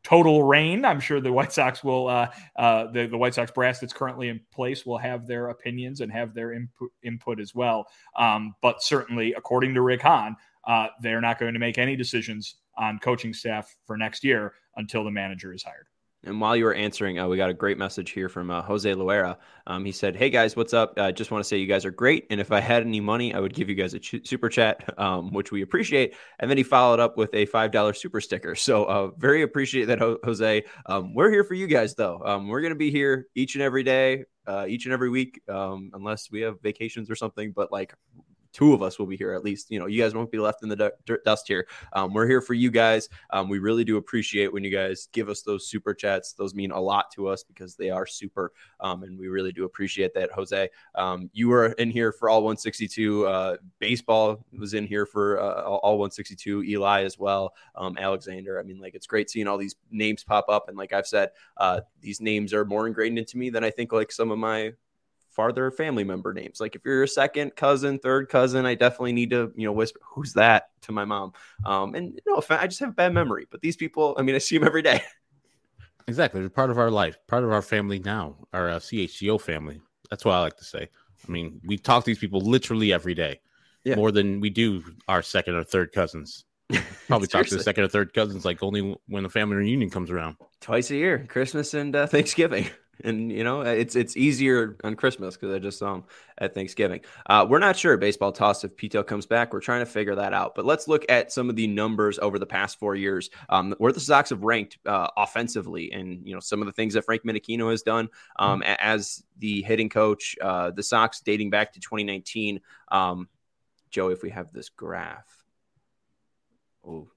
total reign. I'm sure the White Sox will, uh, uh, the, the White Sox brass that's currently in place will have their opinions and have their input, input as well. Um, but certainly, according to Rick Hahn, uh, they're not going to make any decisions on coaching staff for next year until the manager is hired. And while you were answering, uh, we got a great message here from uh, Jose Loera. Um, he said, "Hey guys, what's up? I uh, just want to say you guys are great, and if I had any money, I would give you guys a ch- super chat, um, which we appreciate." And then he followed up with a five dollar super sticker. So uh, very appreciate that, Jose. Um, we're here for you guys, though. Um, we're gonna be here each and every day, uh, each and every week, um, unless we have vacations or something. But like two of us will be here at least. You know, you guys won't be left in the dust here. Um, we're here for you guys. Um, we really do appreciate when you guys give us those super chats. Those mean a lot to us because they are super, um, and we really do appreciate that. Jose, um, you were in here for all 162. Uh, baseball was in here for uh, all 162. Eli as well. Um, Alexander. I mean, like it's great seeing all these names pop up, and like I've said, uh, these names are more ingrained into me than I think like some of my farther family member names. Like if you're a second cousin, third cousin, I definitely need to, you know, whisper, who's that to my mom. Um, and no, I just have a bad memory, but these people, I mean, I see them every day. Exactly. They're part of our life, part of our family now, our uh, CHGO family. That's what I like to say. I mean, we talk to these people literally every day, yeah. more than we do our second or third cousins. Probably talk to the second or third cousins like only when the family reunion comes around. Twice a year, Christmas and uh, Thanksgiving and you know it's it's easier on Christmas because I just saw him at Thanksgiving. Uh, we're not sure baseball toss if Pito comes back. We're trying to figure that out. But let's look at some of the numbers over the past four years um, where the Sox have ranked uh, offensively, and you know some of the things that Frank Menechino has done um, mm-hmm. as the hitting coach. Uh, the Sox dating back to 2019. Um, Joe, if we have this graph. Oh,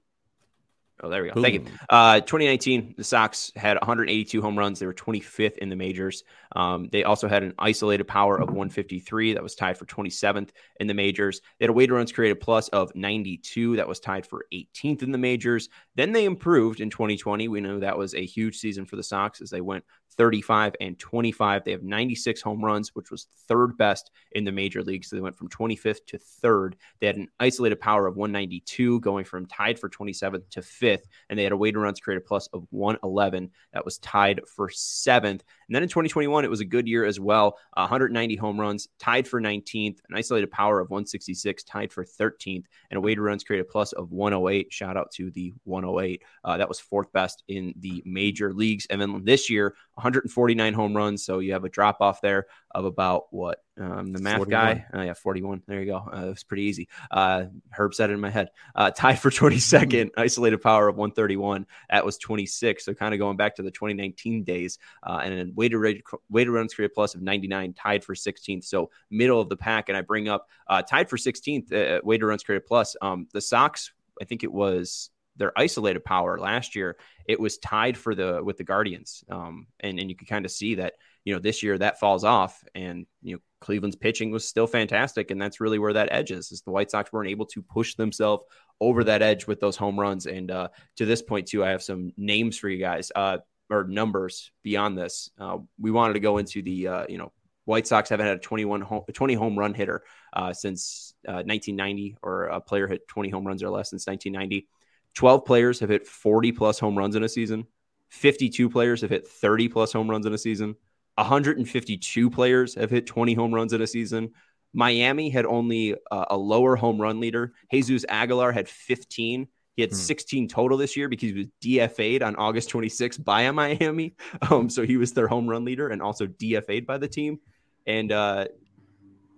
Oh, there we go. Boom. Thank you. Uh, 2019, the Sox had 182 home runs. They were 25th in the majors. Um, they also had an isolated power of 153 that was tied for 27th in the majors. They had a weighted runs created plus of 92 that was tied for 18th in the majors. Then they improved in 2020. We know that was a huge season for the Sox as they went 35 and 25. They have 96 home runs, which was third best in the major league. So they went from 25th to third. They had an isolated power of 192, going from tied for 27th to fifth. And they had a weighted runs created plus of 111 that was tied for seventh. And then in 2021, it was a good year as well 190 home runs, tied for 19th, an isolated power of 166, tied for 13th, and a weighted runs created plus of 108. Shout out to the 108. Uh, that was fourth best in the major leagues. And then this year, 149 home runs. So you have a drop off there of about what um, the math 41. guy. Oh yeah, 41. There you go. Uh, it was pretty easy. Uh, Herb said it in my head. Uh, tied for 22nd, isolated power of 131. That was 26. So kind of going back to the 2019 days. Uh, and then weighted rate, weighted runs created plus of 99, tied for 16th. So middle of the pack. And I bring up uh, tied for 16th, uh, weighted runs created plus. Um, the Sox, I think it was their isolated power last year, it was tied for the with the Guardians. Um, and and you could kind of see that you know this year that falls off, and you know Cleveland's pitching was still fantastic, and that's really where that edge is. Is the White Sox weren't able to push themselves over that edge with those home runs, and uh, to this point too, I have some names for you guys. Uh, or numbers beyond this. Uh, we wanted to go into the uh, you know White Sox haven't had a 21 home, 20 home run hitter uh, since 1990, uh, or a player hit 20 home runs or less since 1990. 12 players have hit 40 plus home runs in a season. 52 players have hit 30 plus home runs in a season. 152 players have hit 20 home runs in a season. Miami had only uh, a lower home run leader. Jesus Aguilar had 15. He had hmm. 16 total this year because he was DFA'd on August 26th by a Miami. Um, so he was their home run leader and also DFA'd by the team. And uh,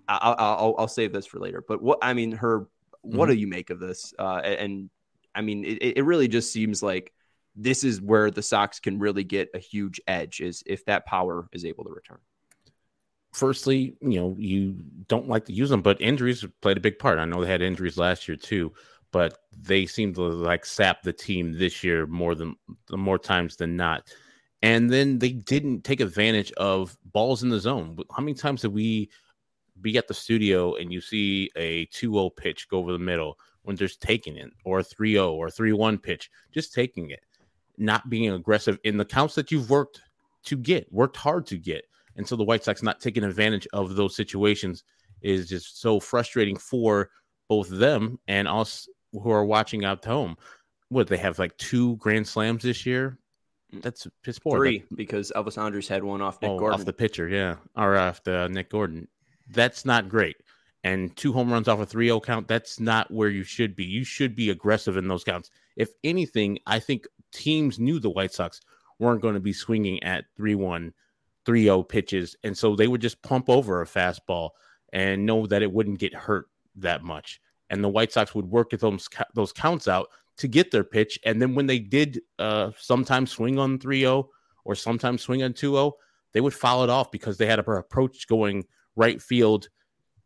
I'll, I'll, I'll, save this for later. But what I mean, her, what mm-hmm. do you make of this? Uh, and I mean, it, it really just seems like this is where the Sox can really get a huge edge is if that power is able to return. Firstly, you know, you don't like to use them, but injuries played a big part. I know they had injuries last year too, but they seem to like sap the team this year more than more times than not. And then they didn't take advantage of balls in the zone. How many times did we be at the studio and you see a 2-0 pitch go over the middle when there's taking it or a 3-0 or 3-1 pitch, just taking it, not being aggressive in the counts that you've worked to get, worked hard to get. And so the White Sox not taking advantage of those situations is just so frustrating for both them and us who are watching out home. What they have like two grand slams this year. Mm. That's piss poor. Three because Elvis Andrus had one off Nick oh, Gordon. Off the pitcher, yeah. Or off the Nick Gordon. That's not great and two home runs off a 3-0 count that's not where you should be. You should be aggressive in those counts. If anything i think teams knew the white sox weren't going to be swinging at 3-1 3-0 pitches and so they would just pump over a fastball and know that it wouldn't get hurt that much. And the white sox would work at those those counts out to get their pitch and then when they did uh sometimes swing on 3-0 or sometimes swing on 2-0 they would foul it off because they had a approach going right field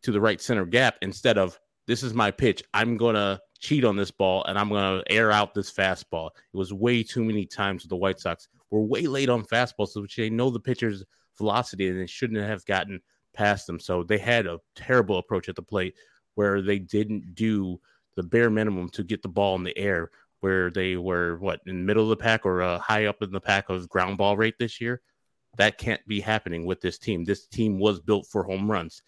to the right center gap instead of this is my pitch. I'm going to cheat on this ball and I'm going to air out this fastball. It was way too many times with the White Sox. We're way late on fastballs, which they know the pitcher's velocity and they shouldn't have gotten past them. So they had a terrible approach at the plate where they didn't do the bare minimum to get the ball in the air, where they were what in the middle of the pack or uh, high up in the pack of ground ball rate this year. That can't be happening with this team. This team was built for home runs.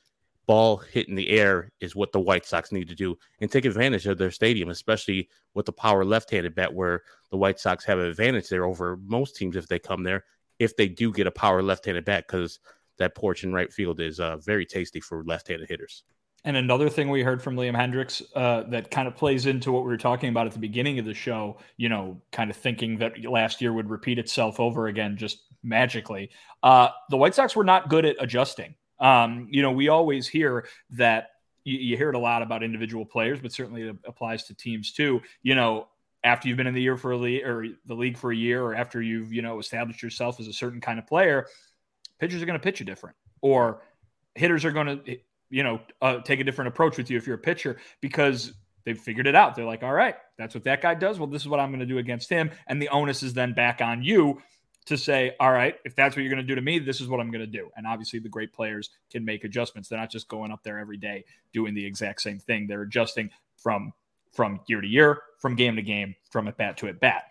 Ball hit in the air is what the White Sox need to do and take advantage of their stadium, especially with the power left handed bat, where the White Sox have an advantage there over most teams if they come there, if they do get a power left handed bat, because that porch in right field is uh, very tasty for left handed hitters. And another thing we heard from Liam Hendriks uh, that kind of plays into what we were talking about at the beginning of the show, you know, kind of thinking that last year would repeat itself over again just magically. Uh, the White Sox were not good at adjusting. Um, you know, we always hear that you, you hear it a lot about individual players, but certainly it applies to teams too. You know, after you've been in the year for a league or the league for a year, or after you've you know established yourself as a certain kind of player, pitchers are going to pitch you different, or hitters are going to you know uh, take a different approach with you if you're a pitcher because they've figured it out. They're like, all right, that's what that guy does. Well, this is what I'm going to do against him, and the onus is then back on you to say, all right, if that's what you're going to do to me, this is what I'm going to do. And obviously, the great players can make adjustments. They're not just going up there every day doing the exact same thing. They're adjusting from from year to year, from game to game, from at bat to at bat.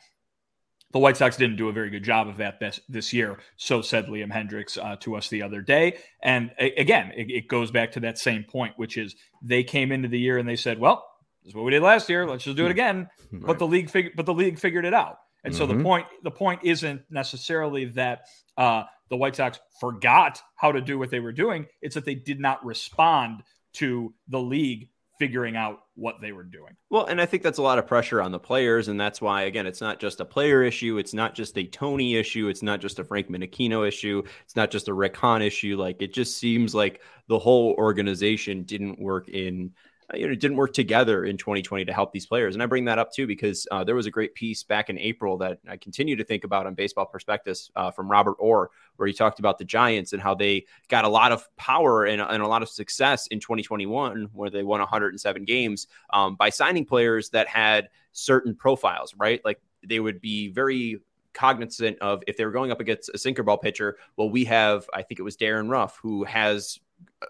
The White Sox didn't do a very good job of that this, this year. So said Liam Hendriks uh, to us the other day. And a- again, it, it goes back to that same point, which is they came into the year and they said, "Well, this is what we did last year. Let's just do it again." Right. But the league figured, but the league figured it out. And mm-hmm. so the mm-hmm. point the point isn't necessarily that uh, the White Sox forgot how to do what they were doing. It's that they did not respond to the league figuring out what they were doing. Well, and I think that's a lot of pressure on the players, and that's why again, it's not just a player issue. It's not just a Tony issue. It's not just a Frank Menechino issue. It's not just a Rick Hahn issue. Like it just seems like the whole organization didn't work in you know, didn't work together in 2020 to help these players. And I bring that up too because uh, there was a great piece back in April that I continue to think about on Baseball Prospectus uh, from Robert Orr, where he talked about the Giants and how they got a lot of power and, and a lot of success in 2021, where they won 107 games um, by signing players that had certain profiles, right? Like they would be very cognizant of if they were going up against a sinker ball pitcher. Well, we have, I think it was Darin Ruf, who has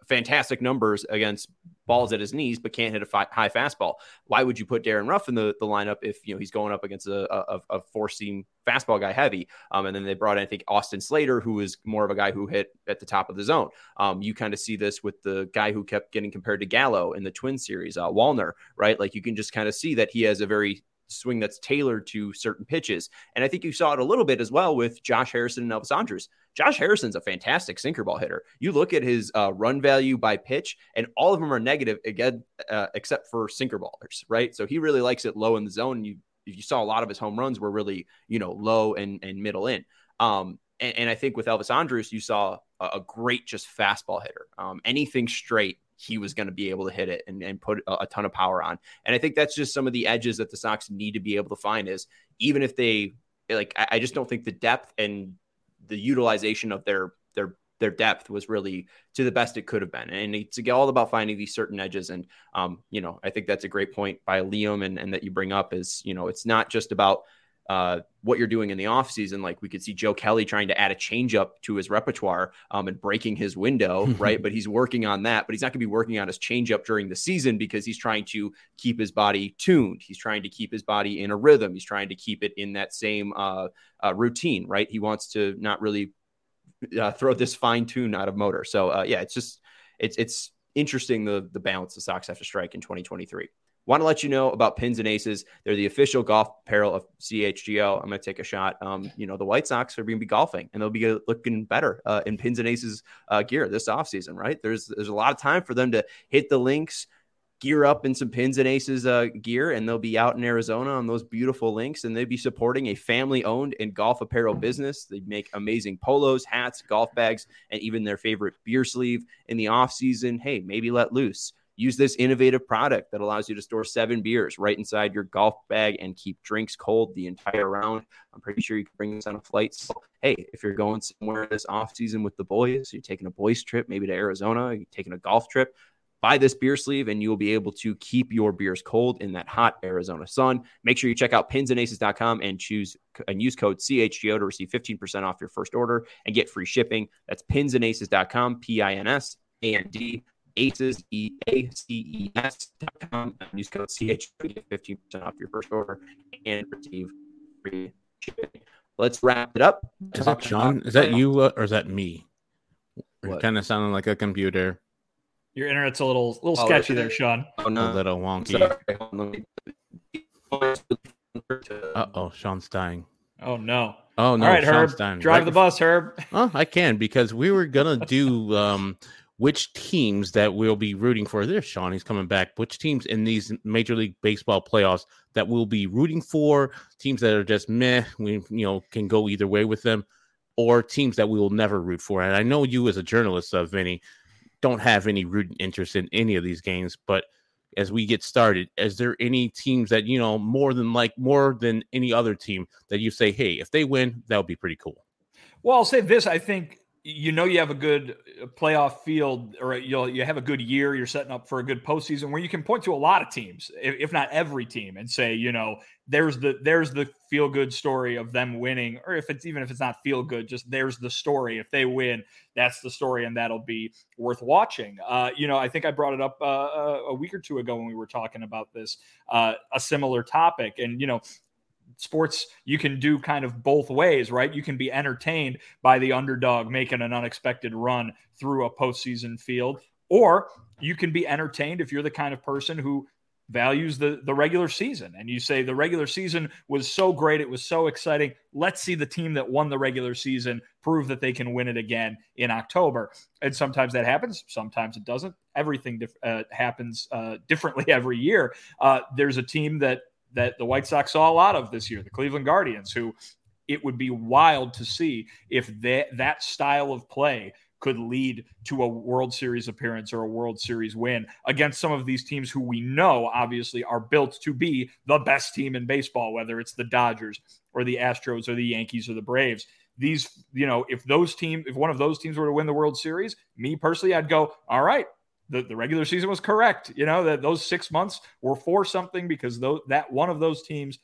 fantastic numbers against balls at his knees, but can't hit a fi- high fastball. Why would you put Darin Ruf in the, the lineup if you know he's going up against a, a, a four seam fastball guy heavy? Um, and then they brought in I think Austin Slater, who is more of a guy who hit at the top of the zone. Um, you kind of see this with the guy who kept getting compared to Gallo in the Twin series, uh, Wallner, right? Like you can just kind of see that he has a very swing that's tailored to certain pitches. And I think you saw it a little bit as well with Josh Harrison and Elvis Andrus. Josh Harrison's a fantastic sinker ball hitter. You look at his uh, run value by pitch, and all of them are negative again, uh, except for sinker ballers, right? So he really likes it low in the zone. You you saw a lot of his home runs were really you know low and and middle in. Um, and, and I think with Elvis Andrus, you saw a, a great just fastball hitter. Um, anything straight he was going to be able to hit it and, and put a, ton of power on. And I think that's just some of the edges that the Sox need to be able to find is even if they like, I just don't think the depth and the utilization of their, their, their depth was really to the best it could have been. And it's all about finding these certain edges. And, um, you know, I think that's a great point by Liam and, and that you bring up is, you know, it's not just about, uh, what you're doing in the offseason. Like we could see Joe Kelly trying to add a changeup to his repertoire um, and breaking his window, right? but he's working on that. But he's not going to be working on his changeup during the season because he's trying to keep his body tuned. He's trying to keep his body in a rhythm. He's trying to keep it in that same uh, uh, routine, right? He wants to not really uh, throw this fine tune out of motor. So uh, yeah, it's just it's it's interesting the the balance the Sox have to strike in 2023. Want to let you know about Pins and Aces. They're the official golf apparel of CHGO. I'm going to take a shot. Um, you know, the White Sox are going to be golfing and they'll be looking better uh, in Pins and Aces uh, gear this offseason, right? There's there's a lot of time for them to hit the links, gear up in some Pins and Aces uh, gear, and they'll be out in Arizona on those beautiful links and they'll be supporting a family owned and golf apparel business. They make amazing polos, hats, golf bags, and even their favorite beer sleeve in the off season. Hey, maybe let loose Use this innovative product that allows you to store seven beers right inside your golf bag and keep drinks cold the entire round. I'm pretty sure you can bring this on a flight. So, hey, if you're going somewhere this off season with the boys, you're taking a boys trip, maybe to Arizona, you're taking a golf trip, Buy this beer sleeve and you will be able to keep your beers cold in that hot Arizona sun. Make sure you check out pinsandaces.com and choose and use code CHGO to receive 15% off your first order and get free shipping. That's pinsandaces.com, P I N S A N D, aces, E A C E S.com. And use code CHGO to get 15% off your first order and receive free shipping. Let's wrap it up. Is that Sean? Is that you uh, or is that me? You're kind of sounding like a computer. Your internet's a little little Oh, sketchy there. Sean. Oh, no, A little wonky. Sorry. Hold on, let me- Uh oh, Sean's dying. Oh no! Oh no, All right, Sean's Herb, dying. drive Right the bus, Herb. Oh, I can because we were gonna do um which teams that we'll be rooting for. There's Sean, he's coming back. Which teams in these Major League Baseball playoffs that we'll be rooting for? Teams that are just meh, we you know can go either way with them, or teams that we will never root for. And I know you as a journalist, uh, Vinnie, don't have any rooting interest in any of these games, but as we get started, is there any teams that you know more than like more than any other team that you say, hey, if they win, that would be pretty cool? Well, I'll say this: I think you know you have a good uh, playoff field, or you'll you have a good year. You're setting up for a good postseason where you can point to a lot of teams, if, not every team, and say, you know, there's the there's the feel good story of them winning, or if it's even if it's not feel good, just there's the story. If they win, that's the story, and that'll be worth watching. Uh, you know, I think I brought it up uh, a a week or two ago when we were talking about this, uh, a similar topic, and you know sports you can do kind of both ways, right? You can be entertained by the underdog making an unexpected run through a postseason field, or you can be entertained if you're the kind of person who values the the regular season. And you say the regular season was so great it was so exciting. Let's see the team that won the regular season prove that they can win it again in october. And sometimes that happens sometimes it doesn't. Everything dif- uh, happens uh, differently every year. Uh, there's a team that that the White Sox saw a lot of this year, the Cleveland Guardians, who it would be wild to see if that that style of play could lead to a World Series appearance or a World Series win against some of these teams who we know obviously are built to be the best team in baseball, whether it's the Dodgers or the Astros or the Yankees or the Braves. These, you know, if those team, if one of those teams were to win the World Series, me personally, I'd go, all right, the, the regular season was correct. You know, that those six months were for something because those, that one of those teams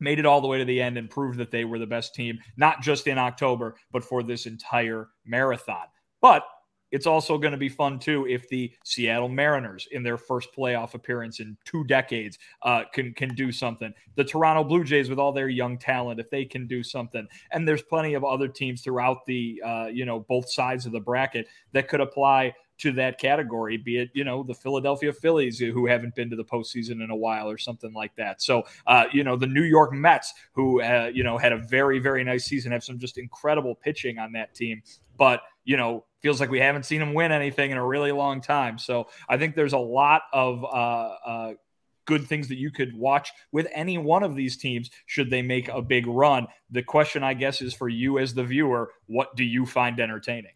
made it all the way to the end and proved that they were the best team, not just in October, but for this entire marathon. But it's also going to be fun too if the Seattle Mariners, in their first playoff appearance in two decades, uh, can can do something. The Toronto Blue Jays, with all their young talent, if they can do something, and there's plenty of other teams throughout the uh, you know both sides of the bracket that could apply to that category, be it, you know, the Philadelphia Phillies who haven't been to the postseason in a while or something like that. So, uh, you know, the New York Mets who, uh, you know, had a very, very nice season, have some just incredible pitching on that team. But, you know, feels like we haven't seen them win anything in a really long time. So I think there's a lot of, uh, uh, good things that you could watch with any one of these teams should they make a big run. The question, I guess, is for you as the viewer, what do you find entertaining?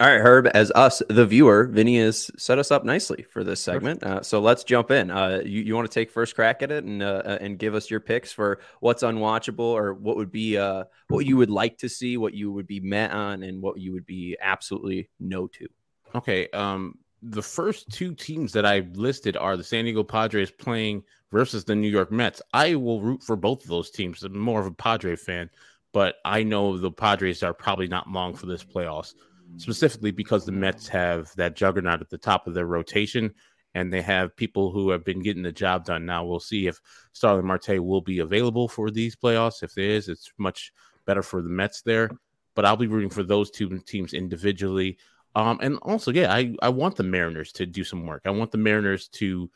All right, Herb, as us, the viewer, Vinnie has set us up nicely for this segment. Uh, so let's jump in. Uh, you, you want to take first crack at it and uh, uh, and give us your picks for what's unwatchable or what would be uh, what you would like to see, what you would be met on, and what you would be absolutely no to. Okay. Um, the first two teams that I listed are the San Diego Padres playing versus the New York Mets. I will root for both of those teams. I'm more of a Padre fan, but I know the Padres are probably not long for this playoffs, specifically because the Mets have that juggernaut at the top of their rotation and they have people who have been getting the job done. Now we'll see if Starling Marte will be available for these playoffs. If it is, it's much better for the Mets there. But I'll be rooting for those two teams individually. Um, and also, yeah, I, I want the Mariners to do some work. I want the Mariners to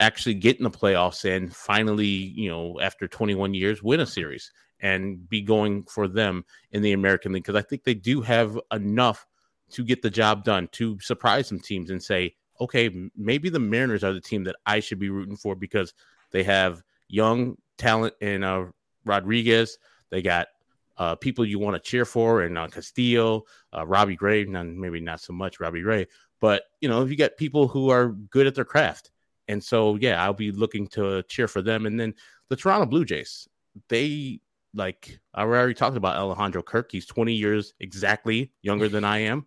actually get in the playoffs and finally, you know, after 21 years, win a series and be going for them in the American League because I think they do have enough to get the job done to surprise some teams and say, okay, maybe the Mariners are the team that I should be rooting for because they have young talent in uh, Rodriguez. They got uh, people you want to cheer for, and uh, Castillo, uh, Robbie Gray, not, maybe not so much Robbie Gray, but you know, if you got people who are good at their craft, and so yeah, I'll be looking to cheer for them. And then the Toronto Blue Jays, they like I already talked about Alejandro Kirk. He's 20 years exactly younger than I am,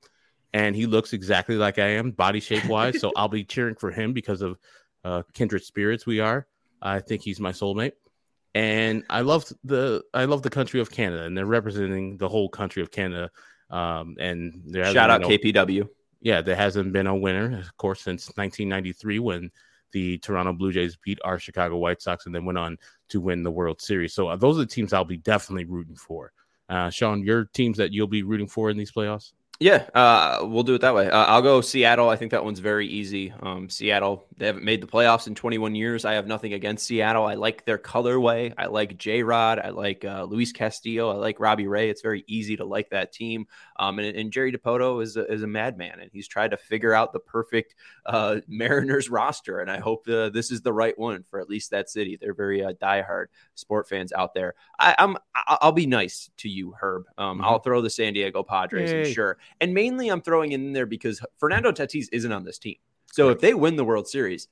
and he looks exactly like I am, body shape wise. so I'll be cheering for him because of uh, kindred spirits we are. I think he's my soulmate, and I love the I love the country of Canada, and they're representing the whole country of Canada. Um, and shout out KPW. Yeah, there hasn't been a winner, of course, since 1993 when the Toronto Blue Jays beat our Chicago White Sox and then went on to win the World Series. So uh, those are the teams I'll be definitely rooting for. Uh, Sean, your teams that you'll be rooting for in these playoffs? Yeah, uh, we'll do it that way. Uh, I'll go Seattle. I think that one's very easy. Um, Seattle, they haven't made the playoffs in 21 years. I have nothing against Seattle. I like their colorway. I like J Rod. I like uh, Luis Castillo. I like Robbie Ray. It's very easy to like that team. Um, and, and, Jerry Dipoto is a, is a madman, and he's tried to figure out the perfect uh, Mariners roster. And I hope uh, this is the right one for at least that city. They're very uh, diehard sport fans out there. I, am I'll be nice to you, Herb. Um, mm-hmm. I'll throw the San Diego Padres, and sure. And mainly, I'm throwing in there because Fernando Tatis isn't on this team. So if they win the World Series,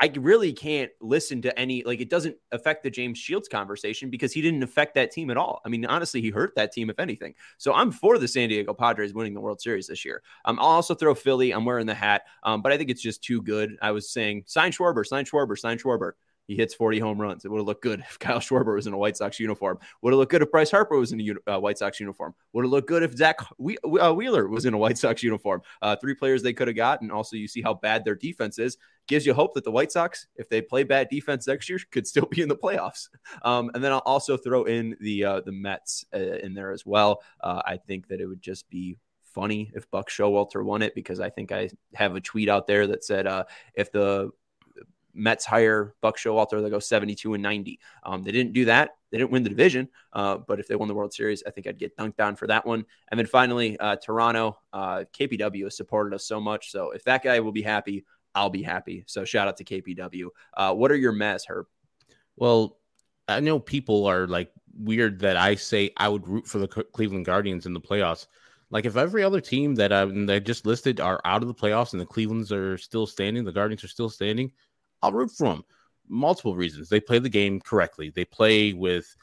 I really can't listen to any like it doesn't affect the James Shields conversation because he didn't affect that team at all. I mean, honestly, he hurt that team if anything. So I'm for the San Diego Padres winning the World Series this year. Um, I'll also throw Philly. I'm wearing the hat, um, but I think it's just too good. I was saying sign Schwarber, sign Schwarber, sign Schwarber. He hits 40 home runs. It would have looked good if Kyle Schwarber was in a White Sox uniform. Would have looked good if Bryce Harper was in a uh, White Sox uniform. Would have looked good if Zack uh, Wheeler was in a White Sox uniform. Uh, three players they could have got. And also, you see how bad their defense is. Gives you hope that the White Sox, if they play bad defense next year, could still be in the playoffs. Um, and then I'll also throw in the uh, the Mets uh, in there as well. Uh, I think that it would just be funny if Buck Showalter won it because I think I have a tweet out there that said uh, if the Mets hire Buck Showalter, they go 72 and 90. Um, they didn't do that. They didn't win the division, uh, but if they won the World Series, I think I'd get dunked on for that one. And then finally, uh, Toronto, uh, KPW has supported us so much. So if that guy will be happy, I'll be happy. So shout out to KPW. Uh, what are your mess, Herb? Well, I know people are like weird that I say I would root for the Cleveland Guardians in the playoffs. Like if every other team that I, that I just listed are out of the playoffs and the Clevelands are still standing, the Guardians are still standing, I'll root for them. Multiple reasons. They play the game correctly. They play with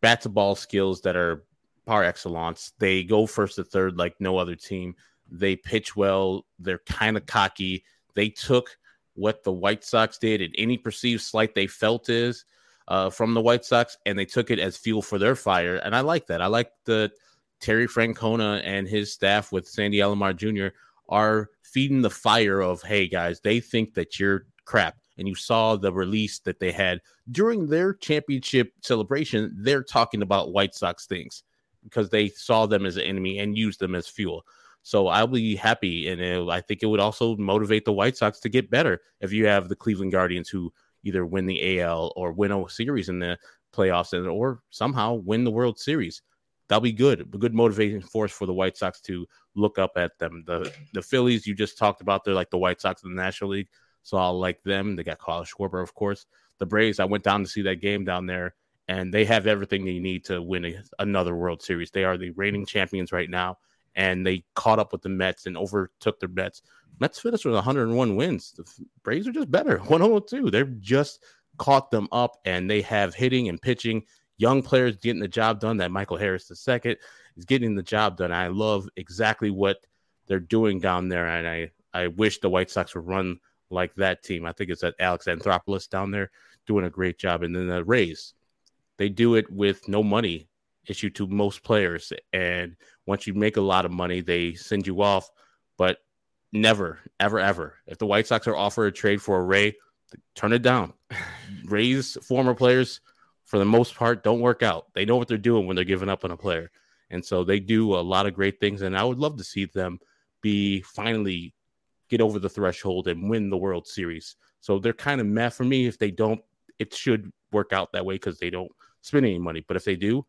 bat to ball skills that are par excellence. They go first to third like no other team. They pitch well. They're kind of cocky. They took what the White Sox did and any perceived slight they felt is uh, from the White Sox, and they took it as fuel for their fire. And I like that. I like the Terry Francona and his staff with Sandy Alomar Jr. are feeding the fire of, hey guys, they think that you're crap and you saw the release that they had during their championship celebration, they're talking about White Sox things because they saw them as an enemy and used them as fuel. So I'll be happy, and it, I think it would also motivate the White Sox to get better if you have the Cleveland Guardians who either win the AL or win a series in the playoffs, and or somehow win the World Series. That'll be good, a good motivating force for the White Sox to look up at them. The the Phillies you just talked about, they're like the White Sox in the National League. So I'll like them. They got Kyle Schwarber, of course. The Braves, I went down to see that game down there, and they have everything they need to win a, another World Series. They are the reigning champions right now, and they caught up with the Mets and overtook their Mets. Mets finished with 101 wins. The Braves are just better, 102. They've just caught them up, and they have hitting and pitching. Young players getting the job done. That Michael Harris II is getting the job done. I love exactly what they're doing down there, and I I wish the White Sox would run like that team. I think it's at Alex Anthopoulos down there doing a great job. And then the Rays, they do it with no money issue to most players. And once you make a lot of money, they send you off. But never, ever, ever. If the White Sox are offered a trade for a Ray, turn it down. Rays former players, for the most part, don't work out. They know what they're doing when they're giving up on a player. And so they do a lot of great things. And I would love to see them be finally get over the threshold and win the World Series. So they're kind of mad for me. If they don't, it should work out that way because they don't spend any money. But if they do,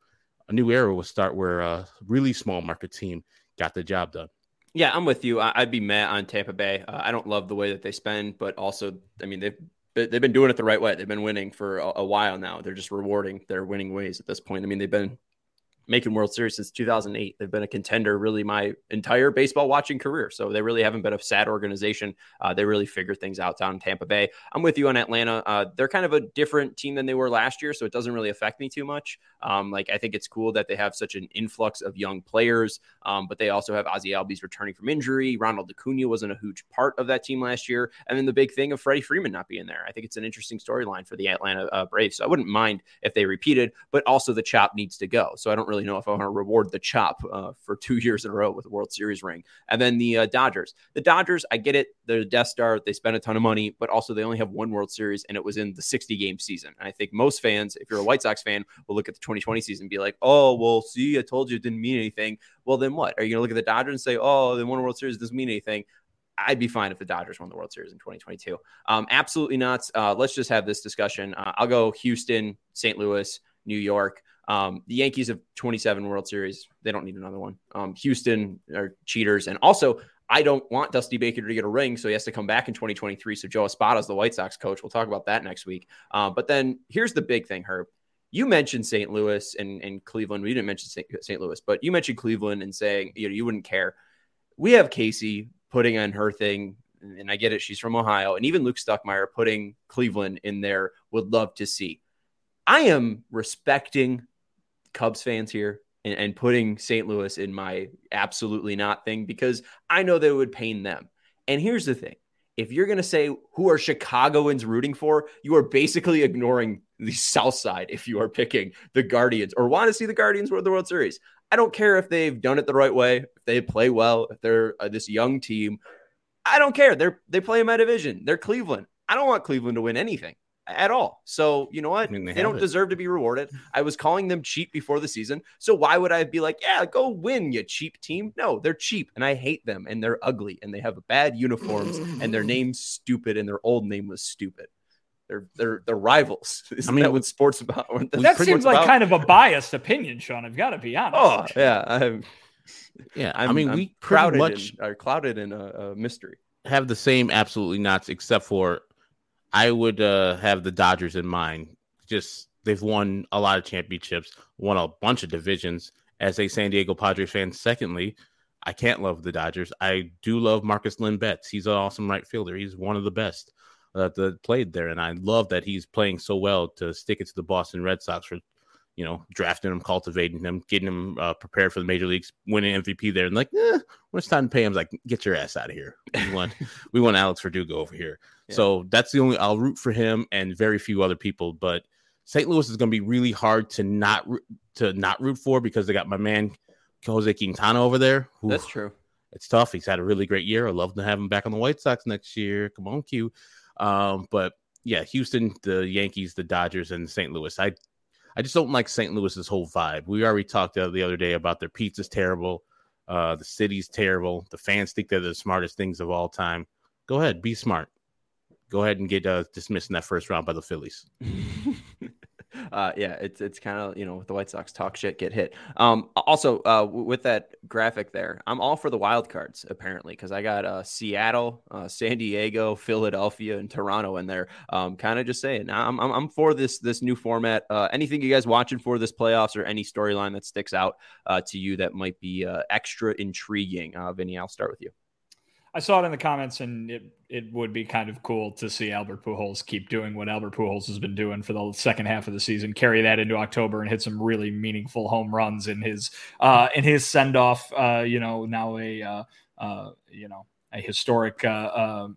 a new era will start where a really small market team got the job done. Yeah, I'm with you. I'd be mad on Tampa Bay. Uh, I don't love the way that they spend, but also, I mean, they've they've been doing it the right way. They've been winning for a, a while now. They're just rewarding their winning ways at this point. I mean, they've been making World Series since 2008. They've been a contender really my entire baseball watching career. So they really haven't been a sad organization. Uh, they really figure things out down in Tampa Bay. I'm with you on Atlanta. Uh, they're kind of a different team than they were last year, so it doesn't really affect me too much. Um, like I think it's cool that they have such an influx of young players, um, but they also have Ozzie Albies returning from injury. Ronald Acuna wasn't a huge part of that team last year, and then the big thing of Freddie Freeman not being there. I think it's an interesting storyline for the Atlanta uh, Braves. So I wouldn't mind if they repeated, but also the chop needs to go. So I don't really know if I want to reward the chop uh, for two years in a row with a World Series ring. And then the uh, Dodgers. The Dodgers, I get it. They're the Death Star. They spend a ton of money, but also they only have one World Series, and it was in the 60 game season. And I think most fans, if you're a White Sox fan, will look at the 2020 season and be like, oh, well, see, I told you it didn't mean anything. Well, then what? Are you going to look at the Dodgers and say, oh, they won a World Series doesn't mean anything? I'd be fine if the Dodgers won the World Series in 2022. Um, absolutely not. Uh, let's just have this discussion. Uh, I'll go Houston, St. Louis, New York. Um, the Yankees have 27 World Series. They don't need another one. Um, Houston are cheaters. And also, I don't want Dusty Baker to get a ring, so he has to come back in 2023. So Joe Espada is the White Sox coach. We'll talk about that next week. Uh, but then here's the big thing, Herb. You mentioned St. Louis and, and Cleveland. We didn't mention St. Louis, but you mentioned Cleveland and saying you know you wouldn't care. We have Casey putting on her thing, and I get it. She's from Ohio, and even Luke Stuckmeyer putting Cleveland in there. Would love to see. I am respecting Cubs fans here and, and putting St. Louis in my absolutely not thing because I know that it would pain them. And here's the thing if you're going to say who are Chicagoans rooting for, you are basically ignoring the South Side if you are picking the Guardians or want to see the Guardians win the World Series. I don't care if they've done it the right way, if they play well, if they're uh, this young team. I don't care. They're they play in my division. They're Cleveland. I don't want Cleveland to win anything at all. So you know what? I mean, they, they don't it. deserve to be rewarded. I was calling them cheap before the season. So why would I be like, yeah, go win, you cheap team? No, they're cheap and I hate them and they're ugly and they have bad uniforms and their name's stupid and their old name was stupid. They're they're they're rivals. Isn't I mean, that what sports about? That seems like about? kind of a biased opinion, Sean. I've got to be honest. Oh yeah, I'm, yeah. I'm, i mean, I'm we crowded much uh, in, are clouded in a, a mystery. Have the same absolutely nots, except for I would uh, have the Dodgers in mind. Just they've won a lot of championships, won a bunch of divisions. As a San Diego Padres fan, secondly, I can't love the Dodgers. I do love Markus Lynn Betts. He's an awesome right fielder. He's one of the best uh, that played there, and I love that he's playing so well to stick it to the Boston Red Sox for you know, drafting him, cultivating him, getting him uh, prepared for the major leagues, winning MVP there, and like, eh, when it's time to pay him, like, get your ass out of here. We want, we want Alex Verdugo over here. Yeah. So that's the only I'll root for him and very few other people. But St. Louis is going to be really hard to not to not root for because they got my man Jose Quintana over there. Who, that's true. It's tough. He's had a really great year. I'd love to have him back on the White Sox next year. Come on, Q. Um, but yeah, Houston, the Yankees, the Dodgers, and St. Louis. I I just don't like St. Louis's whole vibe. We already talked the other day about their pizza's terrible, uh, the city's terrible. The fans think they're the smartest things of all time. Go ahead, be smart. Go ahead and get uh, dismissed in that first round by the Phillies. uh, yeah, it's it's kind of you know with the White Sox talk shit, get hit. Um, also uh, with that graphic there, I'm all for the wild cards apparently because I got uh, Seattle, uh, San Diego, Philadelphia, and Toronto in there. Um, kind of just saying, I'm, I'm I'm for this this new format. Uh, anything you guys watching for this playoffs or any storyline that sticks out uh, to you that might be uh, extra intriguing? Uh, Vinnie, I'll start with you. I saw it in the comments, and it it would be kind of cool to see Albert Pujols keep doing what Albert Pujols has been doing for the second half of the season, carry that into October, and hit some really meaningful home runs in his uh, in his send off. Uh, you know, now a uh, uh, you know a historic. Uh, uh,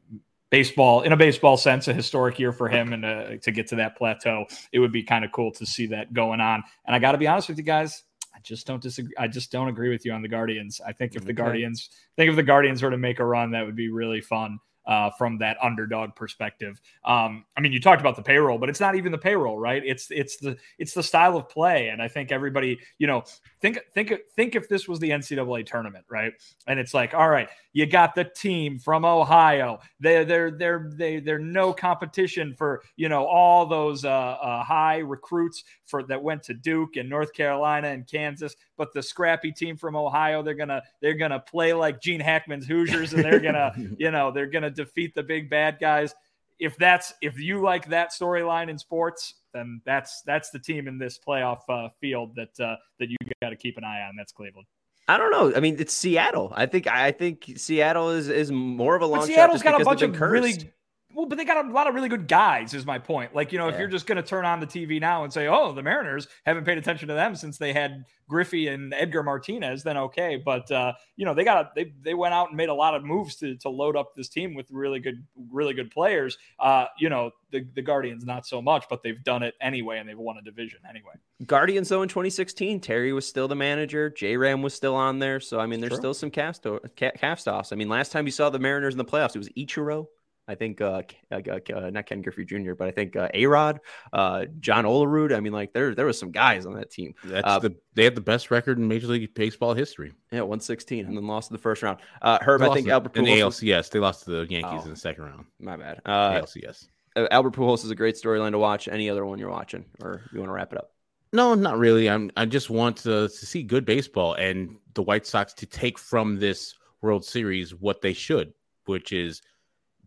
baseball in a baseball sense a historic year for him and to get to that plateau it would be kind of cool to see that going on and i got to be honest with you guys just don't disagree. I just don't agree with you on the Guardians. I think if the Guardians, think if the Guardians were to make a run, that would be really fun uh, from that underdog perspective. Um, I mean, you talked about the payroll, but it's not even the payroll, right? It's it's the it's the style of play, and I think everybody, you know, think think think if this was the NCAA tournament, right? And it's like, all right, you got the team from Ohio. They they're they're they they're no competition for you know all those uh, uh, high recruits for that went to Duke and North Carolina and Kansas, but the scrappy team from Ohio, they're gonna they're gonna play like Gene Hackman's Hoosiers, and they're gonna you know they're gonna defeat the big bad guys if that's if you like that storyline in sports, then that's that's the team in this playoff uh, field that uh, that you got to keep an eye on. That's Cleveland. I don't know. I mean, it's Seattle. I think I think Seattle is is more of a long but Seattle's shot got a bunch of really well, but they got a lot of really good guys, is my point. Like, you know, if you're just going to turn on the TV now and say, oh, the Mariners haven't paid attention to them since they had Griffey and Edgar Martinez, then okay. But, uh, you know, they got, they, they went out and made a lot of moves to, to load up this team with really good, really good players. Uh, you know, the, the Guardians, not so much, but they've done it anyway and they've won a division anyway. Guardians though in 2016, Terry was still the manager. J Ram was still on there. So I mean, there's True. still some cast ca- cast offs. I mean, last time you saw the Mariners in the playoffs, it was Ichiro. I think uh, uh, uh, not Ken Griffey Jr., but I think uh, A Rod, uh, John Olerud. I mean, like there there was some guys on that team. That's Uh, the they had the best record in Major League Baseball history. Yeah, 116 and then lost in the first round. Uh, Herb, I think in- Albert in the Pujols. ALCS. They lost to the Yankees Oh. in the second round. My bad. Uh, ALCS. Albert Pujols is a great storyline to watch. Any other one you're watching, or you want to wrap it up? No, not really. I'm. I just want to, to see good baseball and the White Sox to take from this World Series what they should, which is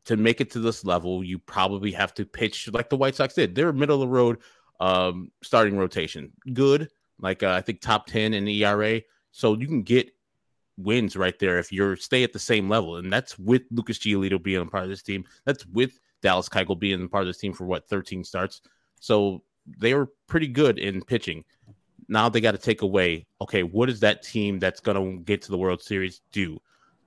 to make it to this level. You probably have to pitch like the White Sox did. They're middle of the road, um, starting rotation, good. Like uh, I think top ten in the ERA, so you can get wins right there if you're stay at the same level, and that's with Lucas Giolito being a part of this team. That's with Dallas Keuchel being a part of this team for what 13 starts. So they were pretty good in pitching. Now they got to take away, okay, what does that team that's going to get to the World Series do?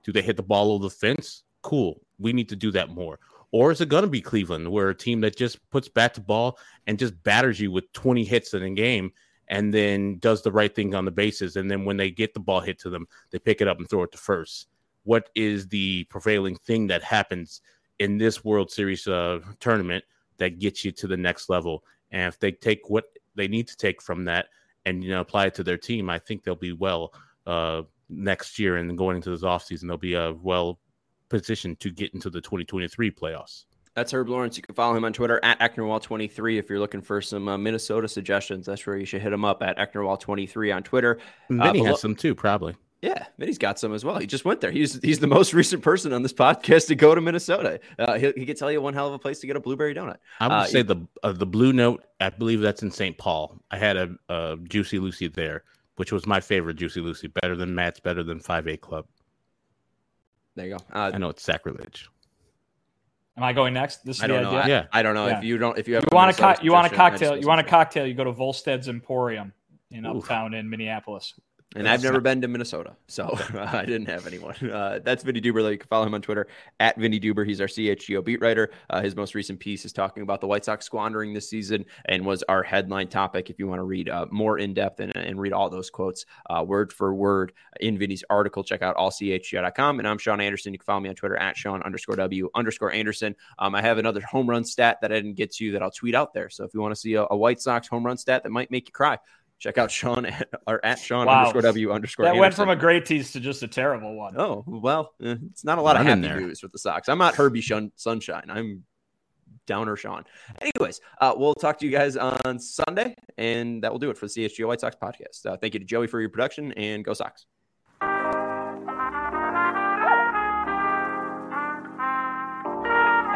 Do they hit the ball over the fence? Cool. We need to do that more. Or is it going to be Cleveland, where a team that just puts bat to ball and just batters you with 20 hits in a game and then does the right thing on the bases? And then when they get the ball hit to them, they pick it up and throw it to first. What is the prevailing thing that happens in this World Series uh, tournament that gets you to the next level? And if they take what they need to take from that and you know apply it to their team, I think they'll be well uh, next year and going into this offseason, they'll be uh, well positioned to get into the 2023 playoffs. That's Herb Lawrence. You can follow him on Twitter at Ecknerwall23 if you're looking for some uh, Minnesota suggestions. That's where you should hit him up at Ecknerwall23 on Twitter. Uh, below- has some too, probably. Yeah, Vinnie's got some as well. He just went there. He's he's the most recent person on this podcast to go to Minnesota. Uh, he, he could tell you one hell of a place to get a blueberry donut. I would Uh, say the uh, the Blue Note. I believe that's in St. Paul. I had a, a Juicy Lucy there, which was my favorite Juicy Lucy. Better than Matt's. Better than 5-8 Club. There you go. Uh, I know it's sacrilege. Am I going next? This is I the don't know. idea. I, Yeah. I don't know Yeah. if you don't if you have you want a co- you want a suggestion, I just cocktail you want a cocktail you go to Volstead's Emporium in Oof. uptown in Minneapolis And I've never been to Minnesota, so I didn't have anyone. Uh, that's Vinnie Duber. You can follow him on Twitter at Vinnie Duber. He's our CHGO beat writer. Uh, his most recent piece is talking about the White Sox squandering this season and was our headline topic. If you want to read uh, more in depth and, and read all those quotes uh, word for word in Vinnie's article, check out allchgo.com. And I'm Sean Anderson. You can follow me on Twitter at Sean underscore W underscore Anderson. Um, I have another home run stat that I didn't get to that I'll tweet out there. So if you want to see a, a White Sox home run stat that might make you cry, check out Sean at, or at Sean Wow. underscore W underscore that Anderson. went from a great tease to just a terrible one Oh well, eh, it's not a lot of Run in happy there. news with the Sox. I'm not Herbie Shun- Sunshine. I'm Downer Sean. Anyways, uh, we'll talk to you guys on Sunday, and that will do it for the CHGO White Sox podcast. Uh, thank you to Joey for your production, and go Sox.